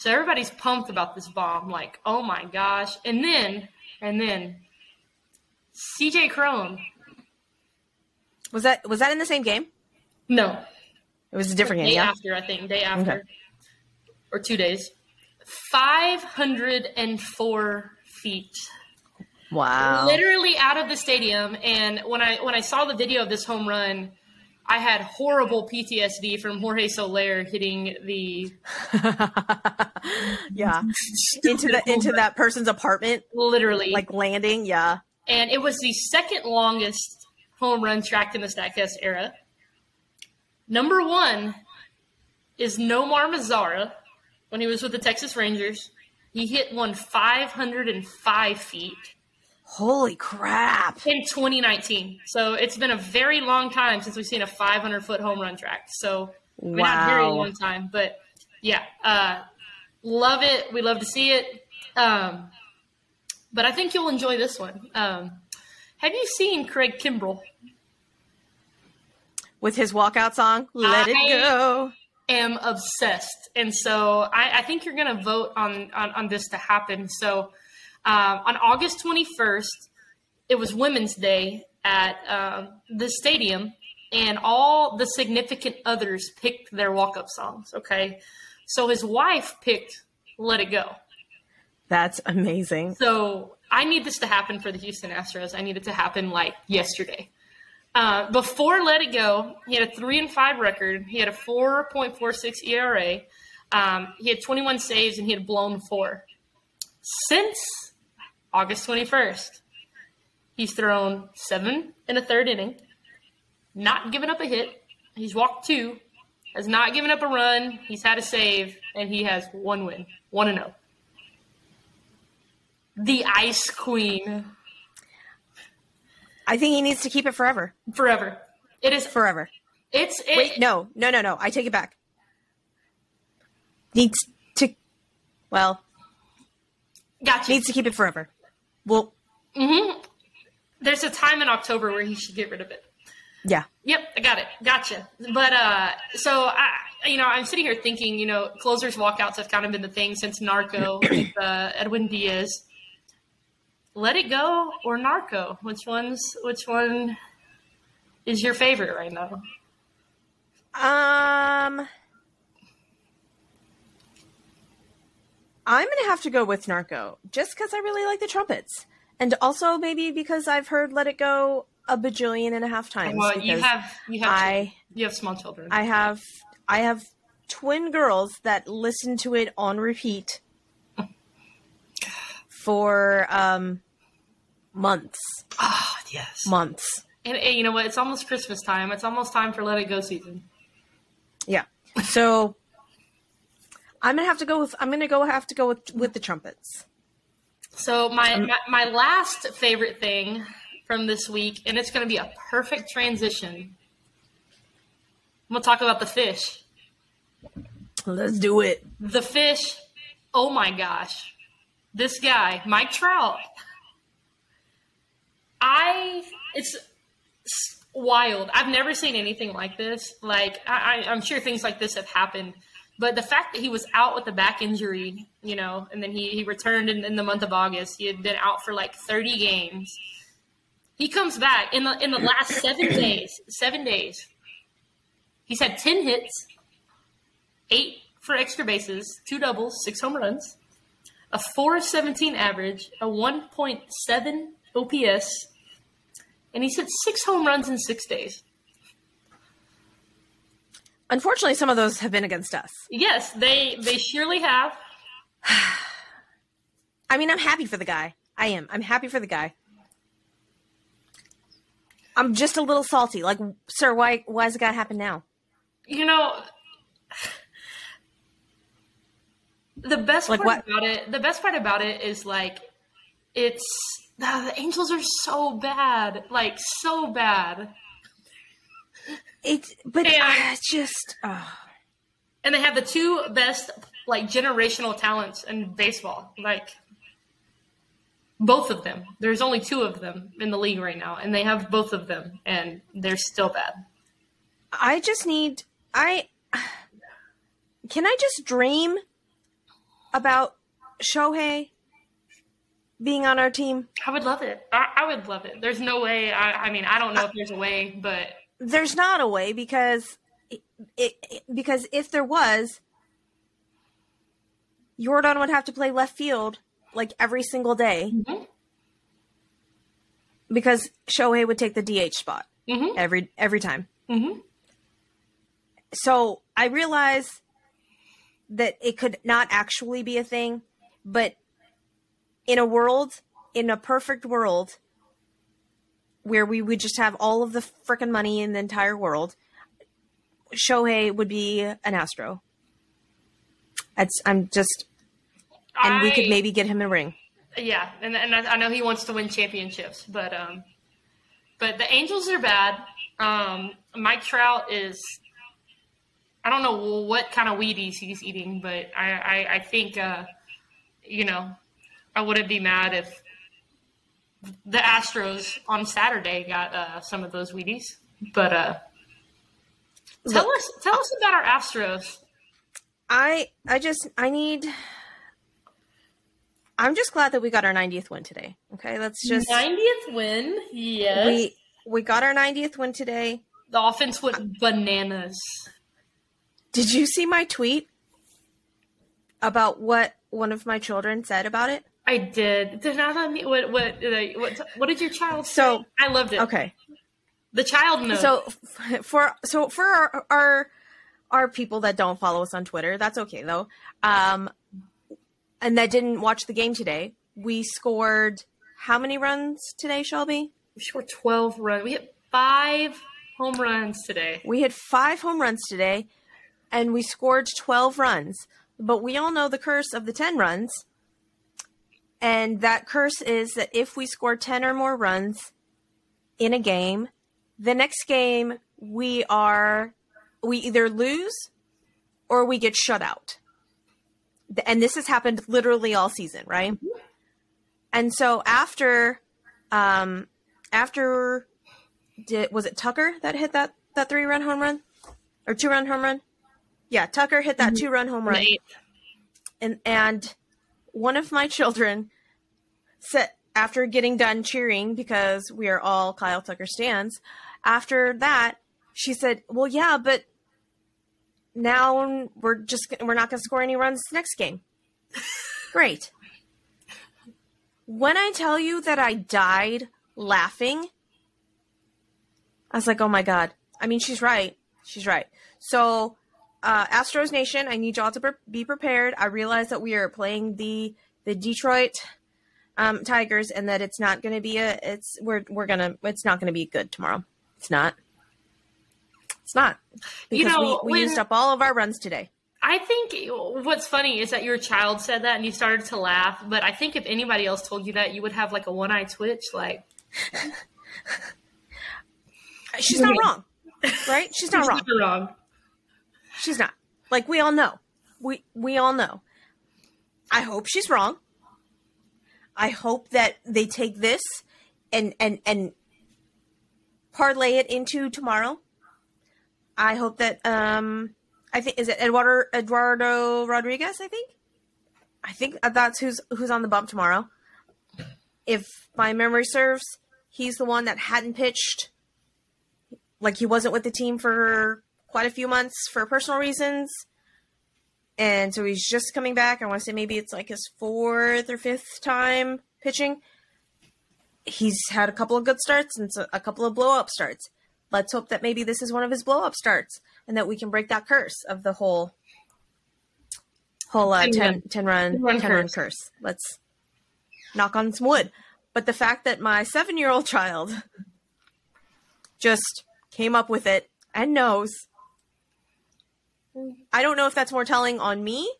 So everybody's pumped about this bomb, like, oh my gosh. And then, and then CJ Cron. Was that was that in the same game? No. It was a different game. Day yeah? after, I think. Day after. Okay. Or two days. Five hundred and four feet. Wow. Literally out of the stadium. And when I when I saw the video of this home run, I had horrible PTSD from Jorge Soler hitting the yeah into the into that person's apartment, literally like landing. Yeah, and it was the second longest home run tracked in the Statcast era. Number one is Nomar Mazara when he was with the Texas Rangers. He hit one 505 feet. Holy crap. In 2019. So it's been a very long time since we've seen a 500 foot home run track. So, I mean, wow. not very long time, but yeah, uh, love it. We love to see it. Um, but I think you'll enjoy this one. Um, have you seen Craig Kimbrel? With his walkout song, Let I It Go. I am obsessed. And so I, I think you're going to vote on, on, on, this to happen. So um, on August 21st, it was Women's Day at uh, the stadium, and all the significant others picked their walk up songs. Okay. So his wife picked Let It Go. That's amazing. So I need this to happen for the Houston Astros. I need it to happen like yesterday. Uh, before Let It Go, he had a three and five record. He had a 4.46 ERA. Um, he had 21 saves and he had blown four. Since August 21st, he's thrown seven in a third inning, not given up a hit. He's walked two, has not given up a run. He's had a save, and he has one win, one and zero. Oh the Ice Queen. I think he needs to keep it forever. Forever. It is forever. It's it, wait. No, no, no, no. I take it back. Needs to. Well. Gotcha. Needs to keep it forever. Well. hmm There's a time in October where he should get rid of it. Yeah. Yep, I got it. Gotcha. But uh so I you know, I'm sitting here thinking, you know, closers walkouts have kind of been the thing since Narco with uh, Edwin Diaz. Let It Go or Narco? Which one's which one? is your favorite right now? Um, I'm gonna have to go with Narco just because I really like the trumpets, and also maybe because I've heard "Let It Go" a bajillion and a half times. Well, you have you have I you have small children. I have I have twin girls that listen to it on repeat for um months, oh yes. months. And, and you know what? It's almost Christmas time. It's almost time for Let It Go season. Yeah. So I'm gonna have to go with I'm gonna go have to go with with the trumpets. So my, my my last favorite thing from this week, and it's going to be a perfect transition. I'm gonna talk about the fish. Let's do it. The fish. Oh my gosh, this guy, Mike Trout. I it's, it's wild. I've never seen anything like this. Like I, I, I'm sure things like this have happened, but the fact that he was out with a back injury, you know, and then he, he returned in, in the month of August. He had been out for like 30 games. He comes back in the in the last seven days. Seven days. He's had 10 hits, eight for extra bases, two doubles, six home runs, a 417 average, a 1.7 OPS, and he's hit six home runs in six days. Unfortunately, some of those have been against us. Yes, they they surely have. I mean, I'm happy for the guy. I am. I'm happy for the guy. I'm just a little salty. Like, sir, why why does it gotta happen now? You know, the best Like part what? about it. The best part about it is like it's the Angels are so bad, like so bad, It's but And- it's just uh, and they have the two best like generational talents in baseball. Like both of them. There's only two of them in the league right now, and they have both of them, and they're still bad. I just need I can I just dream about Shohei being on our team? I would love it. I, I would love it. There's no way. I, I mean, I don't know if there's a way, but There's not a way because it, it because if there was, Jordan would have to play left field like every single day Mhm. because Shohei would take the DH spot Mhm. every every time. hmm So I realize that it could not actually be a thing, but in a world, in a perfect world, where we would just have all of the freaking money in the entire world, Shohei would be an Astro. It's, I'm just, and we could maybe get him a ring. Yeah, and and I I know he wants to win championships, but um, but the Angels are bad. Um, Mike Trout is. I don't know what kind of Wheaties he's eating, but I I, I think uh, you know, I wouldn't be mad if the Astros on Saturday got uh, some of those Wheaties. But uh, tell Look, us tell us about our Astros. I, I just, I need, I'm just glad that we got our 90th win today. Okay. Let's just, 90th win, yes. we, we got our 90th win today. the offense went bananas. Did you see my tweet about what one of my children said about it? I did. Did not on me. What what did what what did your child So- say? I loved it. Okay. The child knows. So for so for our, our our people that don't follow us on Twitter, that's okay though. Um and that didn't watch the game today. We scored how many runs today, Shelby? we scored twelve runs. We hit five home runs today. We had 5 home runs today and we scored 12 runs. But we all know the curse of the 10 runs. And that curse is that if we score 10 or more runs in a game, the next game we are we either lose or we get shut out. And this has happened literally all season, right? And so after um after did was it Tucker that hit that that three run home run or two run home run? Yeah, Tucker hit that two run home run Right. and and one of my children said after getting done cheering because we are all Kyle Tucker stands, after that, she said, "Well, yeah, but now we're just we're not going to score any runs next game." Great. When I tell you that I died laughing, I was like, "Oh my god." I mean, she's right. She's right. So, uh, Astros Nation, I need y'all to pre- be prepared. I realize that we are playing the the Detroit um, Tigers, and that it's not going to be a. It's we're we're gonna. It's not going to be good tomorrow. It's not. It's not because You know, we, we when- used up all of our runs today. I think what's funny is that your child said that and you started to laugh. But I think if anybody else told you that, you would have like a one eye twitch. Like, She's not wrong, right? She's not wrong. Wrong. She's not. Like we all know. We we all know. I hope she's wrong. I hope that they take this and and and parlay it into tomorrow. I hope that um I think is it Eduardo Eduardo Rodriguez, I think. I think that's who's who's on the bump tomorrow. If my memory serves, he's the one that hadn't pitched like he wasn't with the team for quite a few months for personal reasons. And so he's just coming back. I want to say maybe it's like his fourth or fifth time pitching. He's had a couple of good starts and a couple of blow up starts. Let's hope that maybe this is one of his blow up starts and that we can break that curse of the whole whole uh, 10, 10 run 10 run run curse. curse. Let's knock on some wood. But the fact that my seven year old child just came up with it and knows. I don't know if that's more telling on me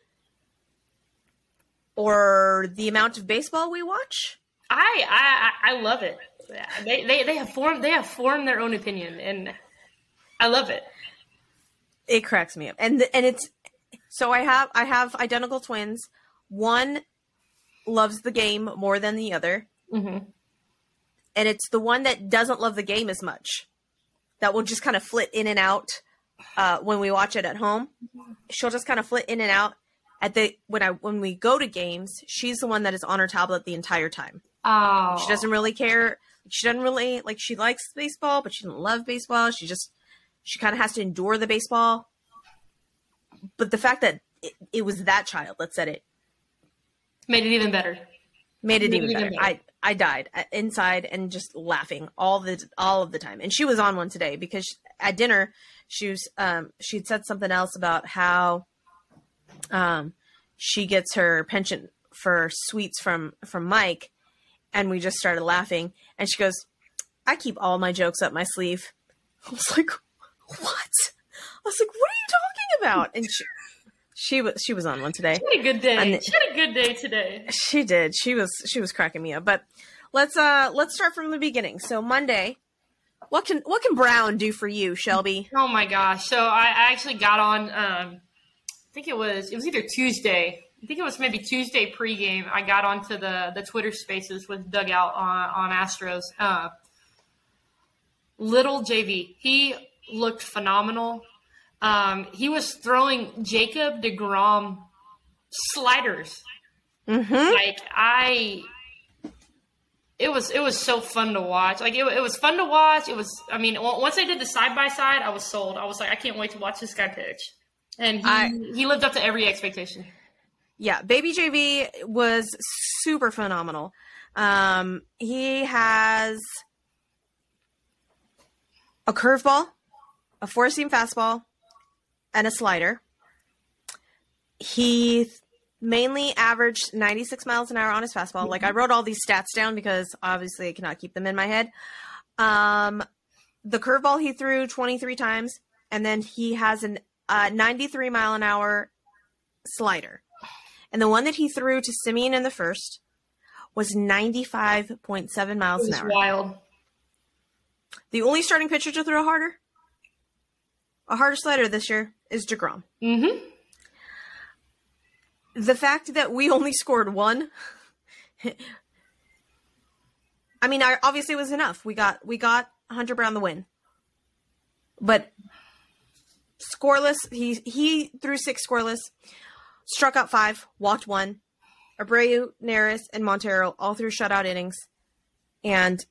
or the amount of baseball we watch. I I I love it. They they they have formed they have formed their own opinion, and I love it. It cracks me up. And and it's so I have I have identical twins. One loves the game more than the other. Mm-hmm. and it's the one that doesn't love the game as much that will just kind of flit in and out uh, when we watch it at home. She'll just kind of flit in and out at the when I when we go to games. She's the one that is on her tablet the entire time. Oh, She doesn't really care. She doesn't really like. She likes baseball, but she doesn't love baseball. She just she kind of has to endure the baseball. But the fact that it, it was that child that said it made it even better. made it Made even it even better. better. I I died uh, inside and just laughing all the all of the time. And she was on one today because at dinner she was um she'd said something else about how um she gets her penchant for sweets from from Mike and we just started laughing and she goes I keep all my jokes up my sleeve. I was like what? I was like what are you talking about? And she she was she was on one today. She had a good day. And- she had a good day today. She did. She was she was cracking me up. But let's uh let's start from the beginning. So Monday, what can what can Brown do for you, Shelby? Oh my gosh! So I, I actually got on. Um, I think it was it was either Tuesday. I think it was maybe Tuesday pregame. I got onto the the Twitter Spaces with Dugout on on Astros. Uh, little JV, he looked phenomenal. Um, he was throwing Jacob Degrom sliders. Mm-hmm. Like I, it was it was so fun to watch. Like it, it was fun to watch. It was. I mean, once I did the side by side, I was sold. I was like, I can't wait to watch this guy pitch. And he I- he lived up to every expectation. Yeah, Baby JV was super phenomenal. Um, he has a curveball, a four seam fastball, and a slider. He mainly averaged 96 miles an hour on his fastball. Like I wrote all these stats down because obviously I cannot keep them in my head. Um, the curveball he threw 23 times, and then he has a uh, 93 mile an hour slider. And the one that he threw to Semien in the first was 95.7 miles an hour. wild. The only starting pitcher to throw harder, a harder slider this year, is DeGrom. Mm-hmm. The fact that we only scored one, I mean, I, obviously it was enough. We got we got Hunter Brown the win, but scoreless. He he threw six scoreless, struck out five, walked one. Abreu, Neris, and Montero all threw shutout innings, and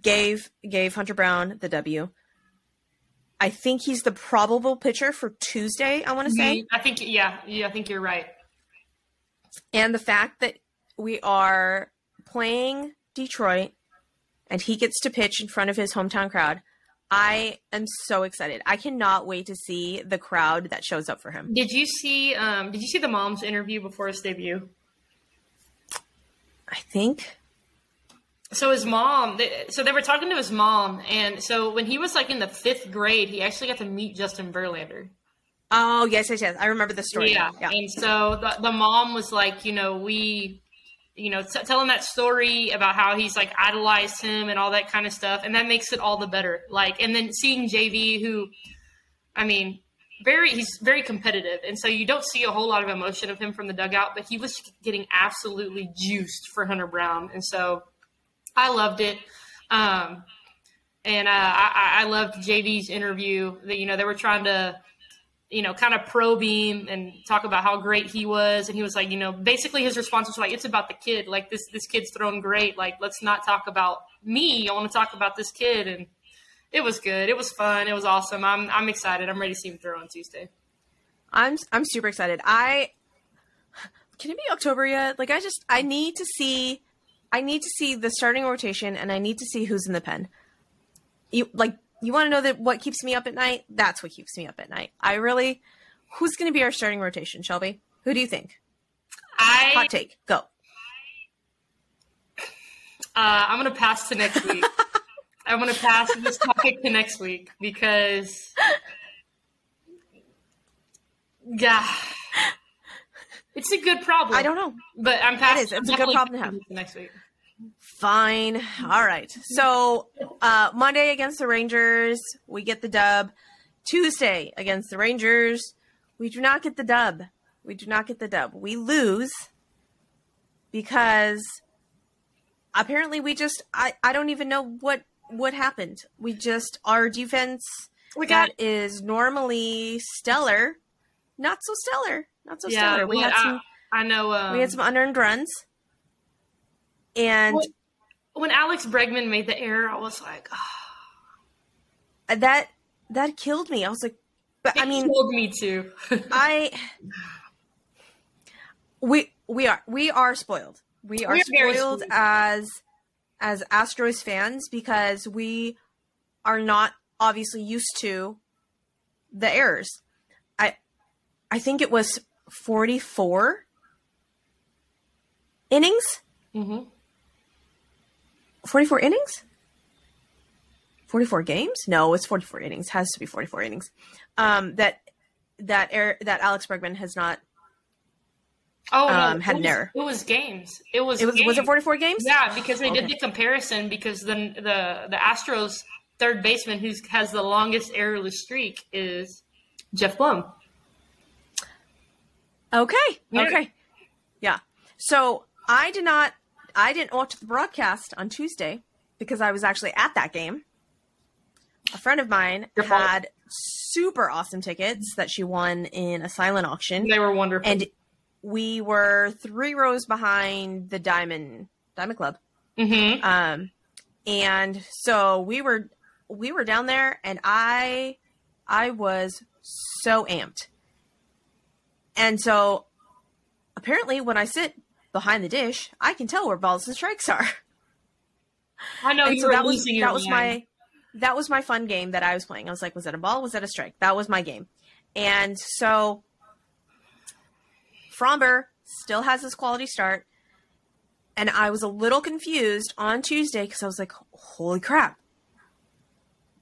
gave gave Hunter Brown the W. I think he's the probable pitcher for Tuesday. I want to say, I think yeah, yeah, I think you're right. and the fact that we are playing Detroit, and he gets to pitch in front of his hometown crowd. I am so excited. I cannot wait to see the crowd that shows up for him. Did you see? Um, did you see the mom's interview before his debut? I think. So his mom, so they were talking to his mom, and so when he was like in the fifth grade, he actually got to meet Justin Verlander. Oh yes, yes, yes. I remember the story. Yeah. now. And so the, the mom was like, you know, we, you know, t- telling that story about how he's like idolized him and all that kind of stuff. And that makes it all the better. Like, and then seeing JV, who, I mean, very, he's very competitive. And so you don't see a whole lot of emotion of him from the dugout, but he was getting absolutely juiced for Hunter Brown. And so I loved it. Um, and uh, I, I loved JV's interview that, you know, they were trying to, you know, kind of probe him and talk about how great he was. And he was like, you know, basically his response was like, it's about the kid. Like this, this kid's thrown great. Like, let's not talk about me. I want to talk about this kid. And it was good. It was fun. It was awesome. I'm, I'm excited. I'm ready to see him throw on Tuesday. I'm I'm super excited. I can it be October yet? Like I just I need to see I need to see the starting rotation and I need to see who's in the pen. You like you want to know that what keeps me up at night? That's what keeps me up at night. I really who's going to be our starting rotation, Shelby? Who do you think? I, Hot take. Go. uh, I'm going to pass to next week. I'm going to pass this topic to next week because, yeah, it's a good problem. I don't know. But I'm passing. is. It's a good problem to have. Next week. Fine. All right. So uh, Monday against the Rangers, we get the dub. Tuesday against the Rangers, we do not get the dub. We do not get the dub. We lose because apparently we just I, I don't even know what what happened. We just our defense We got that is normally stellar, not so stellar. Not so yeah. stellar. We had some I, I know. Um, we had some unearned runs. And Well, when Alex Bregman made the error, I was like, oh, that that killed me. I was like, but I mean, killed me too. I we we are we are spoiled. We are We are spoiled spoiled. as as Astros fans because we are not obviously used to the errors. I I think it was 44 innings. hmm 44 innings? 44 games? No, it's 44 innings. Has to be 44 innings. Um, that that air that Alex Bregman has not. Oh Um, no, had it an error. It was games. It was. It was was it 44 games? Yeah, because they did the comparison because the the the Astros third baseman who has the longest errorless streak is Geoff Blum. Okay. Okay. Yeah. So I did not. I didn't watch the broadcast on Tuesday because I was actually at that game. A friend of mine Your fault. had super awesome tickets that she won in a silent auction. They were wonderful. and we were three rows behind the diamond diamond club hmm um and so we were we were down there and i i was so amped and so apparently when i sit behind the dish i can tell where balls and strikes are I know and you so were that was that was my that was my fun game that I was playing. I was like, was that a ball? Was that a strike? That was my game. And so Framber still has his quality start. And I was a little confused on Tuesday because I was like, holy crap.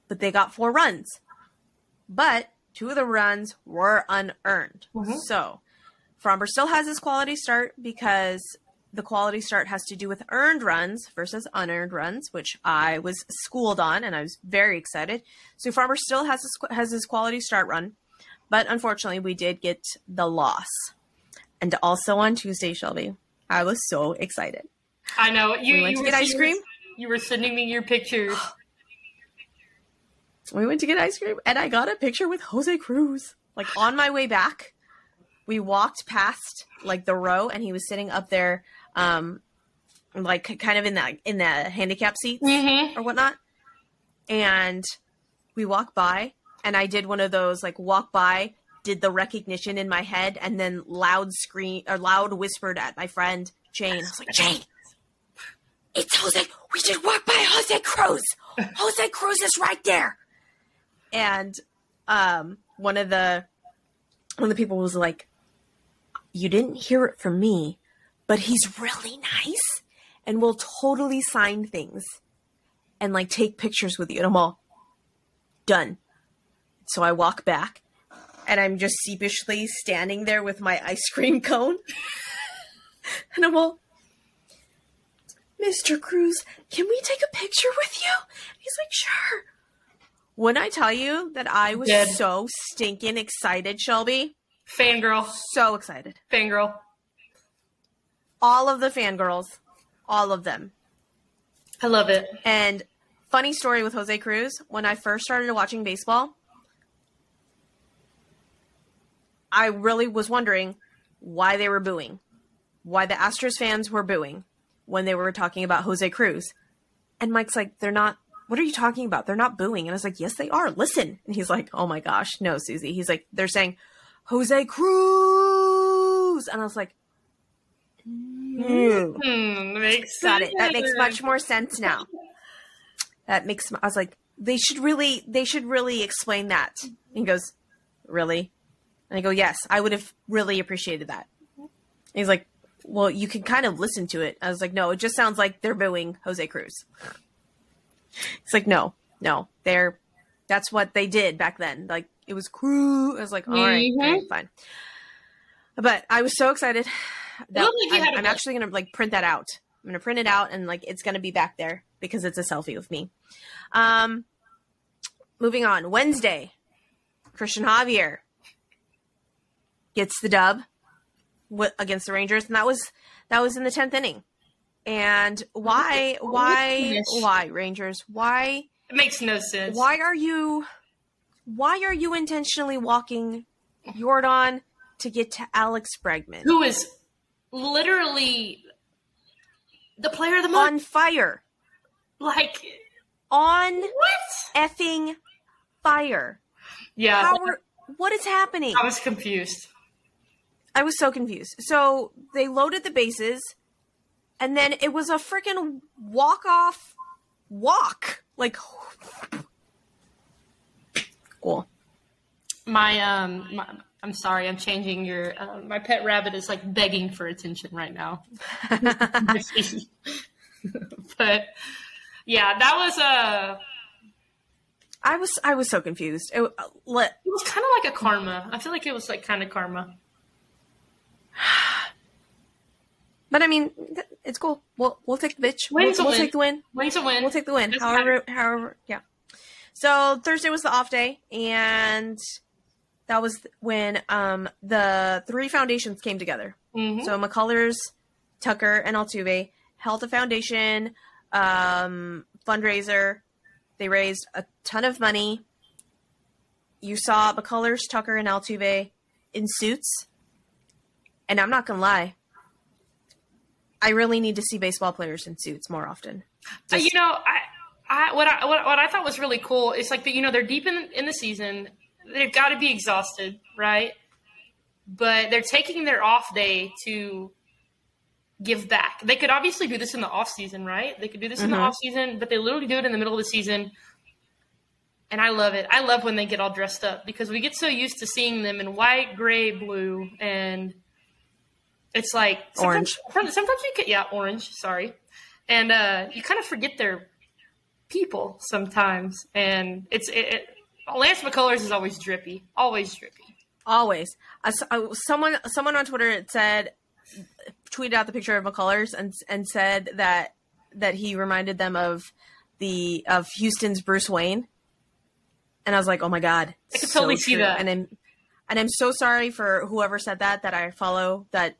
But they got four runs. But two of the runs were unearned. Mhm. So Framber still has his quality start because the quality start has to do with earned runs versus unearned runs, which I was schooled on, and I was very excited. So Framber still has his, has his quality start run, but unfortunately, we did get the loss. And also on Tuesday, Shelby, I was so excited. I know you. We went you to get ice cream. You were sending me your pictures. We went to get ice cream, and I got a picture with Jose Cruz. Like on my way back, we walked past like the row, and he was sitting up there, um, like kind of in that in the handicap seats Mm-hmm. or whatnot. And we walk by, and I did one of those like walk by, did the recognition in my head, and then loud scream or loud whispered at my friend Jane. I was like, Jane, it's Jose. We should walk by Jose Cruz. Jose Cruz is right there. And um, one of the one of the people was like, "You didn't hear it from me, but he's really nice and will totally sign things and like take pictures with you." And I'm all done. So I walk back, and I'm just sheepishly standing there with my ice cream cone, and I'm all. Mr. Cruz, can we take a picture with you? He's like, sure. When I tell you that I was Dead. so stinking excited, Shelby, Fangirl. so excited. Fangirl. All of the fangirls, all of them. I love it. And funny story with Jose Cruz, when I first started watching baseball, I really was wondering why they were booing, why the Astros fans were booing when they were talking about Jose Cruz. And Mike's like, they're not, what are you talking about? They're not booing. And I was like, yes, they are. Listen. And he's like, oh my gosh, no, Suzy. He's like, they're saying, Jose Cruz. And I was like. Hmm, makes Got it. That makes much more sense now. That makes. I was like, they should really, they should really explain that. And he goes, really? And I go, yes, I would have really appreciated that. And he's like, well, you can kind of listen to it. I was like, no, it just sounds like they're booing Jose Cruz. It's like, no, no, they're. That's what they did back then. Like it was Cruz. I was like, all right, Mhm. right, fine. But I was so excited. That looked like you I'm, I'm actually gonna like print that out. I'm gonna print it out and like it's gonna be back there because it's a selfie with me. Um, moving on. Wednesday, Christian Javier gets the dub against the Rangers, and that was that was in the tenth inning. And why, why, why Rangers? Why, It makes no sense. why are you, why are you intentionally walking Jordan to get to Alex Bregman Who is literally the player of the month? on fire, like on what? effing fire? Yeah, How are, what is happening? I was confused. I was so confused. So they loaded the bases, and then it was a freaking walk off walk. Like, cool. My um, my, I'm sorry, I'm changing your. Uh, my pet rabbit is like begging for attention right now. but yeah, that was uh I was I was so confused. It, uh, let, It was kind of like a karma. I feel like it was like kind of karma. but I mean, it's cool. We'll we'll take the bitch. We'll, a we'll win. take the win. Wins a win. We'll take the win. Doesn't However, however, yeah. So Thursday was the off day, and that was when um the three foundations came together. Mhm. So McCullers, Tucker, and Altuve held a foundation um, fundraiser. They raised a ton of money. You saw McCullers, Tucker, and Altuve in suits. And I'm not going to lie. I really need to see baseball players in suits more often. Uh, you know, I, I what I what, what I thought was really cool is like that. You know, they're deep in in the season. They've got to be exhausted, right? But they're taking their off day to give back. They could obviously do this in the off season, right? They could do this in the Mhm. off season, but they literally do it in the middle of the season. And I love it. I love when they get all dressed up because we get so used to seeing them in white, gray, blue, and it's like sometimes- Orange. Sometimes you get yeah, orange. Sorry, and uh, you kind of forget they're people sometimes, and it's it, it, Lance McCullers is always drippy, always drippy. Always. I- someone someone on Twitter said tweeted out the picture of McCullers and and said that that he reminded them of the of Houston's Bruce Wayne. And I was like, "Oh my god." I could totally see that. And I'm and I'm so sorry for whoever said that that I follow that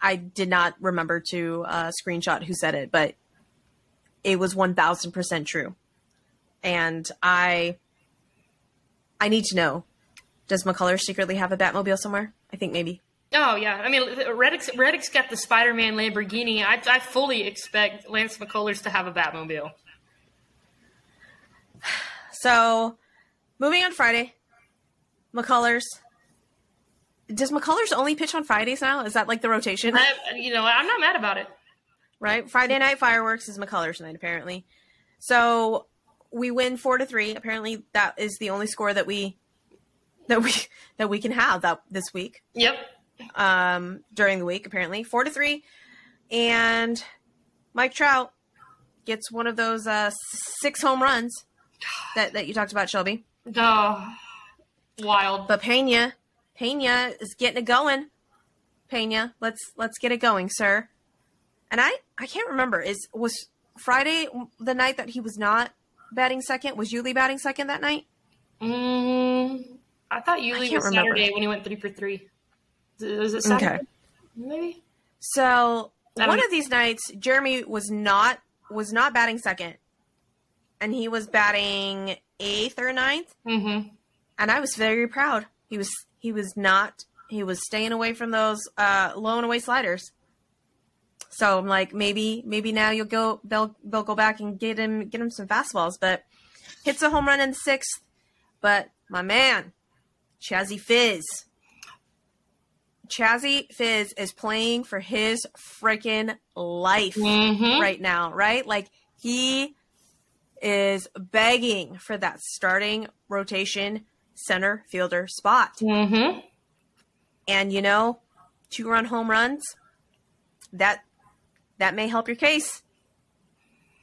I did not remember to uh, screenshot who said it, but it was 1000% true. And I I need to know does McCullers secretly have a Batmobile somewhere? I think maybe. Oh yeah, I mean Reddick's, Reddick's got the Spider-Man Lamborghini. I, I fully expect Lance McCullers to have a Batmobile. So, moving on Friday, McCullers. Does McCullers only pitch on Fridays now? Is that like the rotation? I, you know, I'm not mad about it. Right, Friday night fireworks is McCullers night apparently. So we win four to three. Apparently, that is the only score that we that we that we can have that this week. Yep. Um, during the week, apparently four to three, and Mike Trout gets one of those uh, six home runs that that you talked about, Shelby. Oh, wild. But Pena, Pena is getting it going. Pena, let's let's get it going, sir. And I I can't remember is was Friday the night that he was not batting second? Was Yuli batting second that night? Mm, I thought Yuli I was remember. Saturday when he went three for three. Was it Saturday? Okay. Maybe. So one know. of these nights, Jeremy was not was not batting second, and he was batting eighth or 9th mm-hmm. And I was very proud. He was he was not he was staying away from those uh, low and away sliders. So I'm like, maybe maybe now you'll go they'll they'll go back and get him get him some fastballs. But hits a home run in the sixth. But my man, Chazzy Fizz. Chazzy Fizz is playing for his freaking life mm-hmm. right now, right? Like he is begging for that starting rotation center fielder spot. Mm-hmm. And you know, two run home runs, that that may help your case.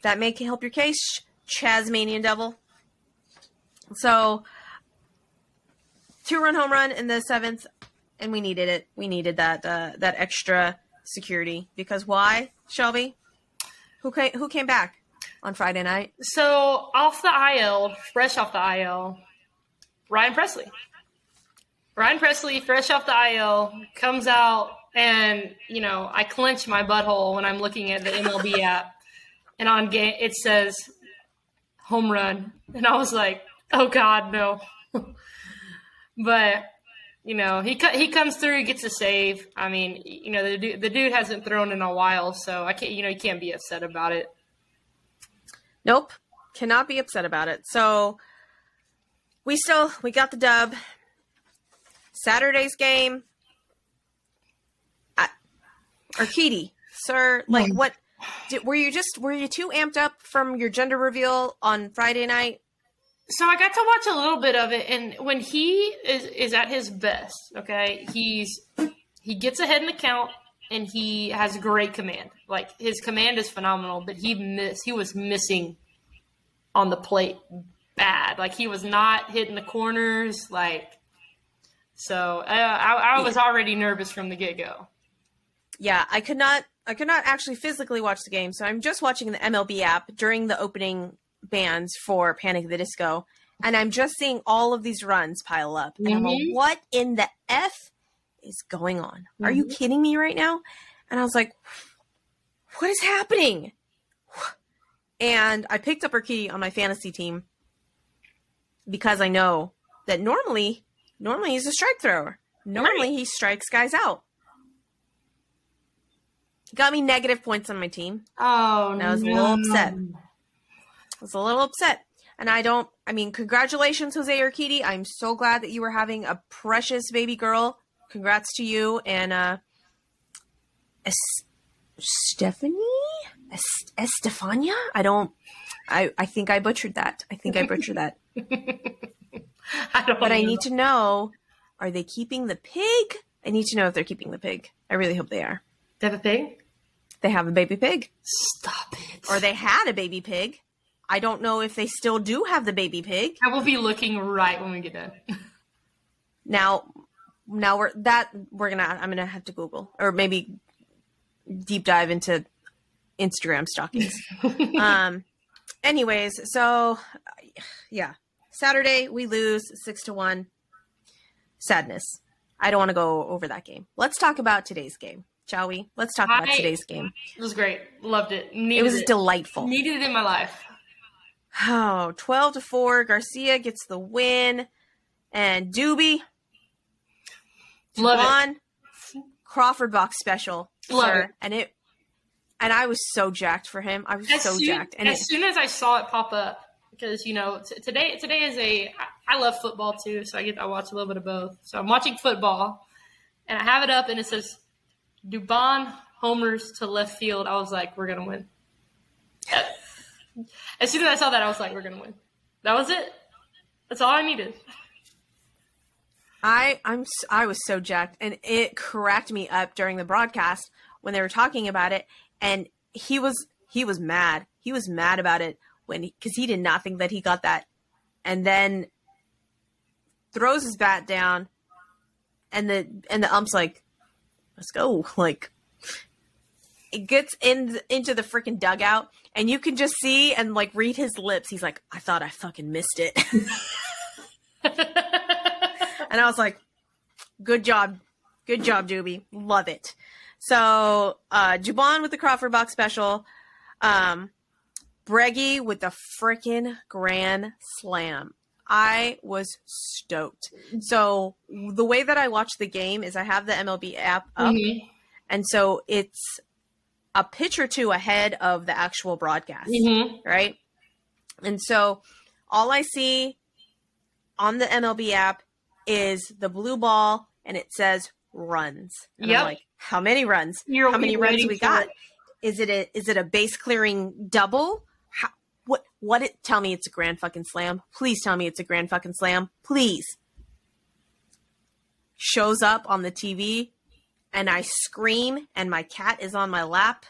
That may help your case, Chasmanian Devil. So, two run home run in the seventh, and we needed it. We needed that uh, that extra security because why, Shelby? Who came, who came back on Friday night? So off the IL, fresh off the IL, Ryan Pressly. Ryan Pressly, fresh off the IL, comes out and you know I clench my butthole when I'm looking at the MLB app, and on game it says home run, and I was like, oh God, no. but you know he he comes through, he gets a save. I mean, you know the dude, the dude hasn't thrown in a while, so I can't you know you can't be upset about it. Nope, cannot be upset about it. So we still we got the dub. Saturday's game, Urquidy, sir, like hmm. what? Did, were you just were you too amped up from your gender reveal on Friday night? So I got to watch a little bit of it, and when he is is at his best, okay, he's he gets ahead in the count, and he has great command. Like his command is phenomenal, but he miss he was missing on the plate bad. Like he was not hitting the corners. Like so, uh, I, I was already nervous from the get go yeah, I could not I could not actually physically watch the game, so I'm just watching the MLB app during the opening bands for Panic at the Disco, and I'm just seeing all of these runs pile up. And mm-hmm. I'm like, mm-hmm. what in the F is going on? Mm-hmm. Are you mm-hmm. kidding me right now? And I was like, what is happening? And I picked up Urquidy on my fantasy team because I know that normally, normally he's a strike thrower. Normally right. he strikes guys out. Got me negative points on my team. Oh, no. and I was no. a little upset. I was a little upset. And I don't, I mean, congratulations, Jose Urquidy. I'm so glad that you were having a precious baby girl. Congrats to you and uh, es- Stephanie? Es- Estefania? I don't, I, I think I butchered that. I think I butchered that. I don't but know. I need to know are they keeping the pig? I need to know if they're keeping the pig. I really hope they are. They have a pig? They have a baby pig. Stop it. Or they had a baby pig. I don't know if they still do have the baby pig. I will be looking right when we get done. now, now we're that we're gonna. I'm gonna have to Google or maybe deep dive into Instagram stockings. um. Anyways, so yeah, Saturday we lose six to one. Sadness. I don't want to go over that game. Let's talk about today's game shall we? Let's talk about today's game. It was great. Loved it. Needed it was it. delightful. Needed it in my life. Oh, 12 to 4. Garcia gets the win. And Doobie. Love it. Crawford box special, Love sir, it. and it and I was so jacked for him. I was as so soon, jacked, and as it, soon as I saw it pop up, because you know t- today today is a I love football too, so I get I watch a little bit of both. So I'm watching football, and I have it up, and it says Dubon homers to left field. I was like, we're gonna win. As soon as I saw that, I was like, we're gonna win. That was it. That's all I needed. I I'm I was so jacked, and it cracked me up during the broadcast when they were talking about it, and he was he was mad. He was mad about it when because he, did not think that he got that, and then throws his bat down, and the and the ump's like, "Let's go!" Like it gets in into the freaking dugout, and you can just see and like read his lips. He's like, "I thought I fucking missed it." And I was like, good job. Good job, Doobie. Love it. So, uh, Dubon with the Crawford box special. Um, Breggy with the freaking grand slam. I was stoked. So, the way that I watch the game is I have the MLB app up. Mhm. And so it's a pitch or two ahead of the actual broadcast Mhm. right? And so all I see on the MLB app is the blue ball and it says runs. And Yep. I'm like, how many runs? You're- how many runs we got? it. Is it a is it a base clearing double? How, what what it tell me it's a grand fucking slam. Please tell me it's a grand fucking slam. Please. Shows up on the TV and I scream and my cat is on my lap.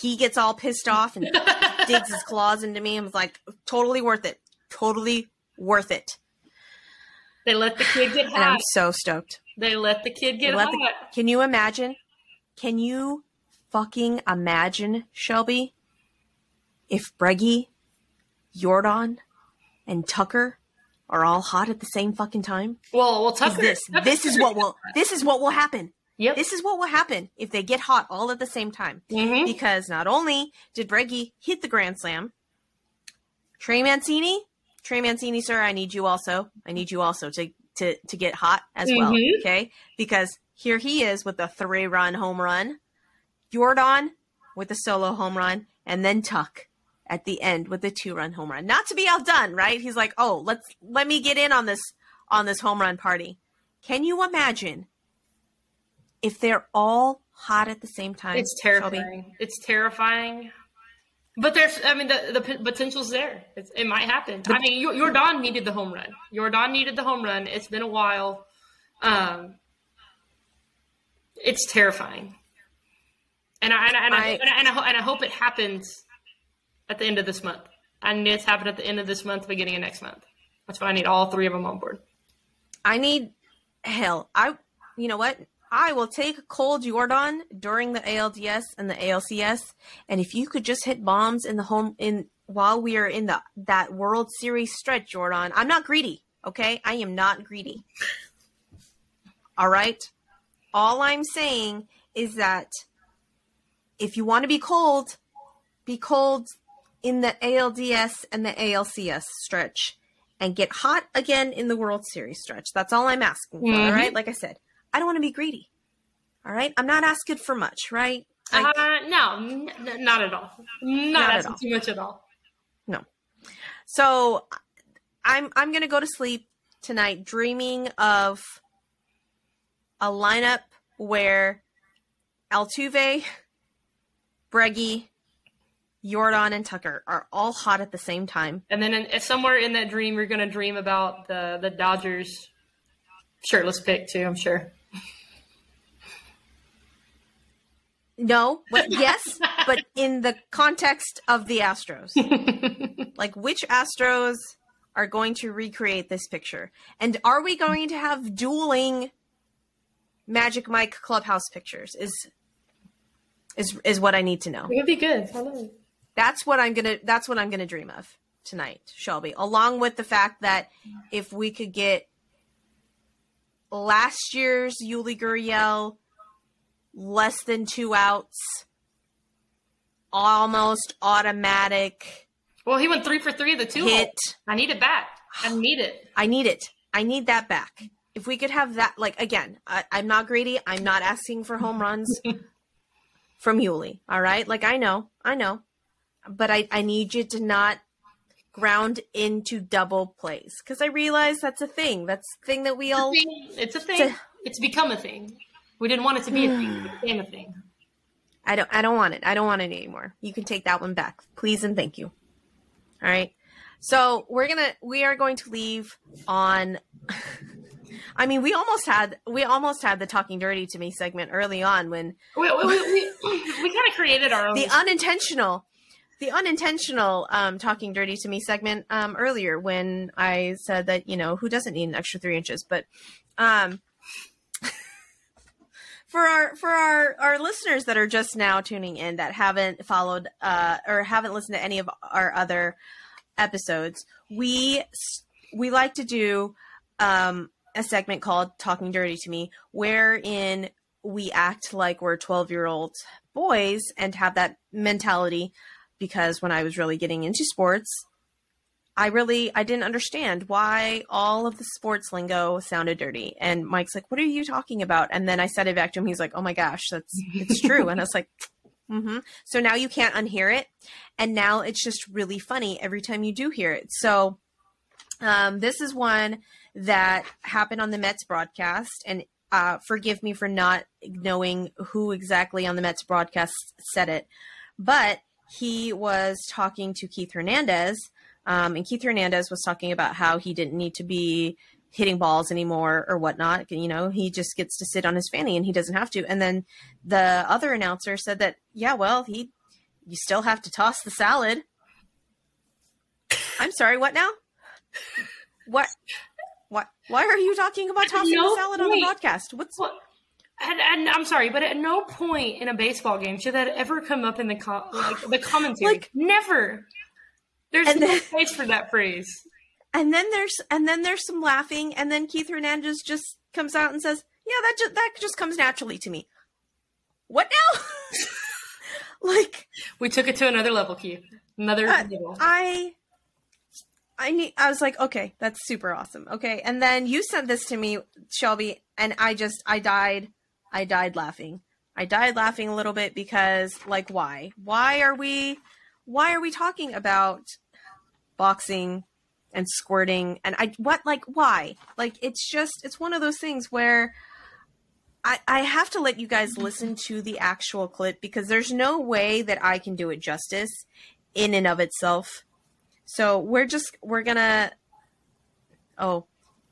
He gets all pissed off and digs his claws into me and was like, totally worth it. Totally worth it. They let the kid get And I'm so stoked. They let the kid get hot. the- can you imagine? Can you fucking imagine, Shelby, if Breggy, Jordan, and Tucker are all hot at the same fucking time? well, well, Tucker. this Tucker- this is what will this is what will happen. Yep. This is what will happen if they get hot all at the same time. Mhm. because not only did Breggy hit the grand slam, Trey Mancini, Trey Mancini, sir, I need you also. I need you also to to to get hot as well. Mhm. Okay, because here he is with a three run home run, Jordan with a solo home run, and then Tuck at the end with a two run home run. Not to be outdone, right? He's like, oh, let's let me get in on this on this home run party. Can you imagine if they're all hot at the same time? It's Shelby? terrifying. It's terrifying. But there's, I mean, the, the potential's there. It's, it might happen. I mean, your Jordan needed the home run. Jordan needed the home run. It's been a while. Um, it's terrifying. And I, and I, and I, I- and I, and I, and I hope it happens at the end of this month. I need it to happen at the end of this month, beginning of next month. That's why I need all three of them on board. I need hell. I you know what? I will take cold Jordan during the ALDS and the ALCS, and if you could just hit bombs in the home in while we are in the that World Series stretch, Jordan. I'm not greedy, okay? I am not greedy. All right? All I'm saying is that if you want to be cold, be cold in the ALDS and the ALCS stretch and get hot again in the World Series stretch. That's all I'm asking for. Mm-hmm. All right. Like I said, I don't want to be greedy. All right. I'm not asking for much, right? I, uh, no, n- not at all. Not, Not asking all. too much at all. No. So I'm I'm gonna go to sleep tonight dreaming of a lineup where Altuve, Breggy, Jordan, and Tucker are all hot at the same time. And then in, somewhere in that dream, you're going to dream about the the Dodgers shirtless pick too. I'm sure. No, but yes, but in the context of the Astros. like which Astros are going to recreate this picture? And are we going to have dueling Magic Mike clubhouse pictures? Is is is what I need to know. It would be good. Know. That's what I'm gonna that's what I'm gonna dream of tonight, Shelby. Along with the fact that if we could get last year's Yuli Gurriel less than two outs, almost automatic Well, he went three for three of the two. hit. I need it back. I need it. I need it. I need that back. if we could have that, like again, I, I'm not greedy. I'm not asking for home runs from Yuli. All right, like I know, I know, but I I need you to not ground into double plays because I realize that's a thing. That's a thing that we all. It's a thing. It's become a thing. We didn't want it to be a thing. It became a thing. I don't. I don't want it. I don't want it anymore. You can take that one back, please and thank you. All right. So we're gonna. We are going to leave on. I mean, we almost had we almost had the talking dirty to me segment early on when We, we, we, we, kind of created our own. the unintentional the unintentional um, talking dirty to me segment um, earlier when I said that you know who doesn't need an extra three inches, but um, for our for our our listeners that are just now tuning in that haven't followed uh, or haven't listened to any of our other episodes, we we like to do um, a segment called "Talking Dirty to Me," wherein we act like we're twelve year old boys and have that mentality because when I was really getting into sports, I really I didn't understand why all of the sports lingo sounded dirty. And Mike's like, "What are you talking about?" And then I said it back to him. He's like, "Oh my gosh, that's it's true." and I was like, "Mm-hmm." So now you can't unhear it, and now it's just really funny every time you do hear it. So um, this is one that happened on the Mets broadcast, and uh, forgive me for not knowing who exactly on the Mets broadcast said it, but he was talking to Keith Hernandez, um, and Keith Hernandez was talking about how he didn't need to be hitting balls anymore or whatnot. You know, he just gets to sit on his fanny and he doesn't have to. And then the other announcer said that, yeah, well, he, you still have to toss the salad. I'm sorry, what now? What? What? Why are you talking about tossing no the salad on the point. broadcast? What's Well, and, and I'm sorry, but at no point in a baseball game should that ever come up in the co- like the commentary. Like- Never. There's And no then- place for that phrase. and then there's and then there's some laughing, and then Keith Hernandez just comes out and says, "Yeah, that just that just comes naturally to me." What now? like We took it to another level, Keith. Another Uh, level. I I need I was like, okay, that's super awesome. Okay. And then you sent this to me, Shelby, and I just I died I died laughing. I died laughing a little bit because like why? Why are we why are we talking about boxing and squirting and I what like why? Like it's just it's one of those things where I, I have to let you guys listen to the actual clip because there's no way that I can do it justice in and of itself. So we're just we're gonna oh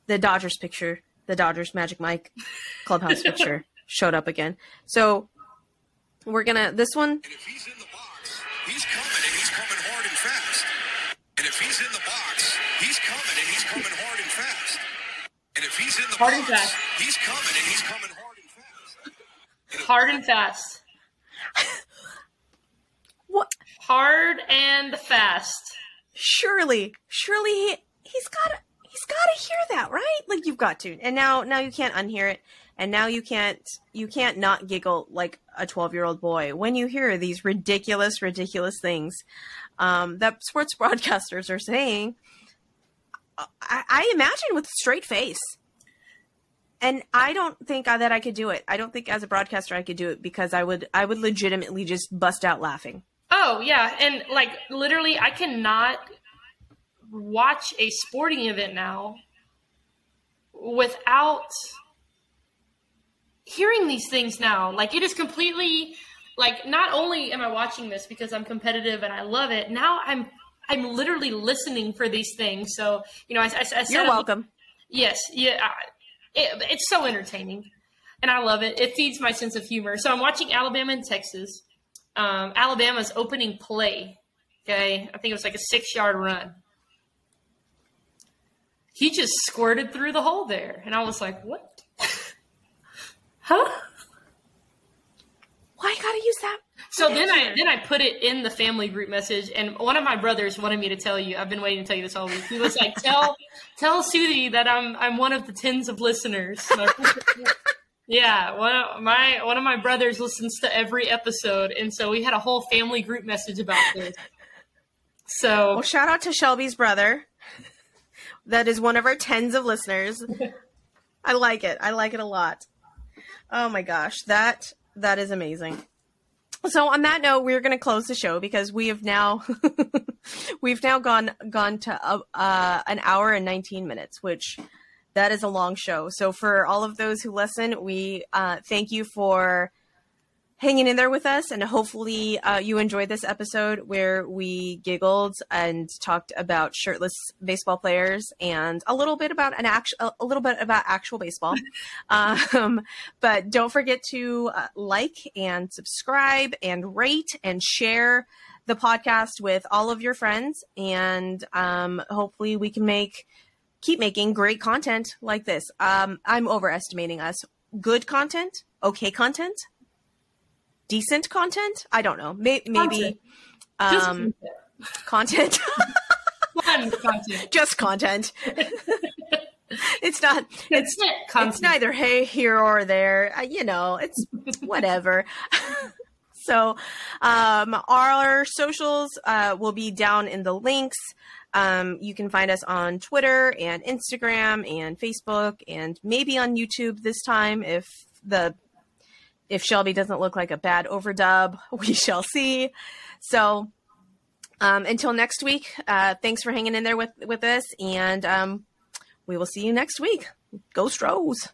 the Dodgers picture, the Dodgers Magic Mike clubhouse picture showed up again. So we're gonna this one And if he's in the box, he's coming and he's coming hard and fast. And if he's in the Hard and fast. he's coming and he's coming hard and fast. Hard and fast. what Hard and fast. surely surely he he's got to he's got to hear that right like you've got to and now now you can't unhear it and now you can't you can't not giggle like a 12 year old boy when you hear these ridiculous ridiculous things um, that sports broadcasters are saying. I, I imagine with a straight face. And i don't think that i could do it. I don't think as a broadcaster i could do it because i would i would legitimately just bust out laughing. Oh yeah, and like literally, I cannot watch a sporting event now without hearing these things. Now, like it is completely like not only am I watching this because I'm competitive and I love it. Now I'm I'm literally listening for these things. So you know, I, I, I said you're welcome Yes, yeah, I- it, it's so entertaining, and I love it. It feeds my sense of humor. So I'm watching Alabama and Texas. Um, Alabama's opening play. Okay, I think it was like a six yard run. He just squirted through the hole there, and I was like, "What? Huh?" why you gotta use that So then I then I put it in the family group message, and one of my brothers wanted me to tell you. I've been waiting to tell you this all week. He was like, "Tell tell Suzy that I'm I'm one of the tens of listeners." So I put it- yeah, one of my one of my brothers listens to every episode, and so we had a whole family group message about this. So Well, shout out to Shelby's brother. That is one of our tens of listeners. I like it. I like it a lot. Oh my gosh, that that is amazing. So on that note, we're going to close the show because we have now we've now gone gone to uh, uh, an hour and 19 minutes, which that is a long show. So for all of those who listen, we uh, thank you for hanging in there with us, and hopefully uh, you enjoyed this episode where we giggled and talked about shirtless baseball players and a little bit about an actual, a little bit about actual baseball. um, but don't forget to uh, like and subscribe and rate and share the podcast with all of your friends, and um, hopefully we can make keep making great content like this. Um, I'm overestimating us. Good content, okay content decent content. I don't know. Maybe, maybe um, content. Content. Just content. it's not. It's it's neither hey here or there. Uh, you know, it's whatever. so, um, our socials uh, will be down in the links. Um, you can find us on Twitter and Instagram and Facebook and maybe on YouTube this time if the if Shelby doesn't look like a bad overdub, we shall see. So um, until next week, uh, thanks for hanging in there with with us, and um, we will see you next week. Go Stros!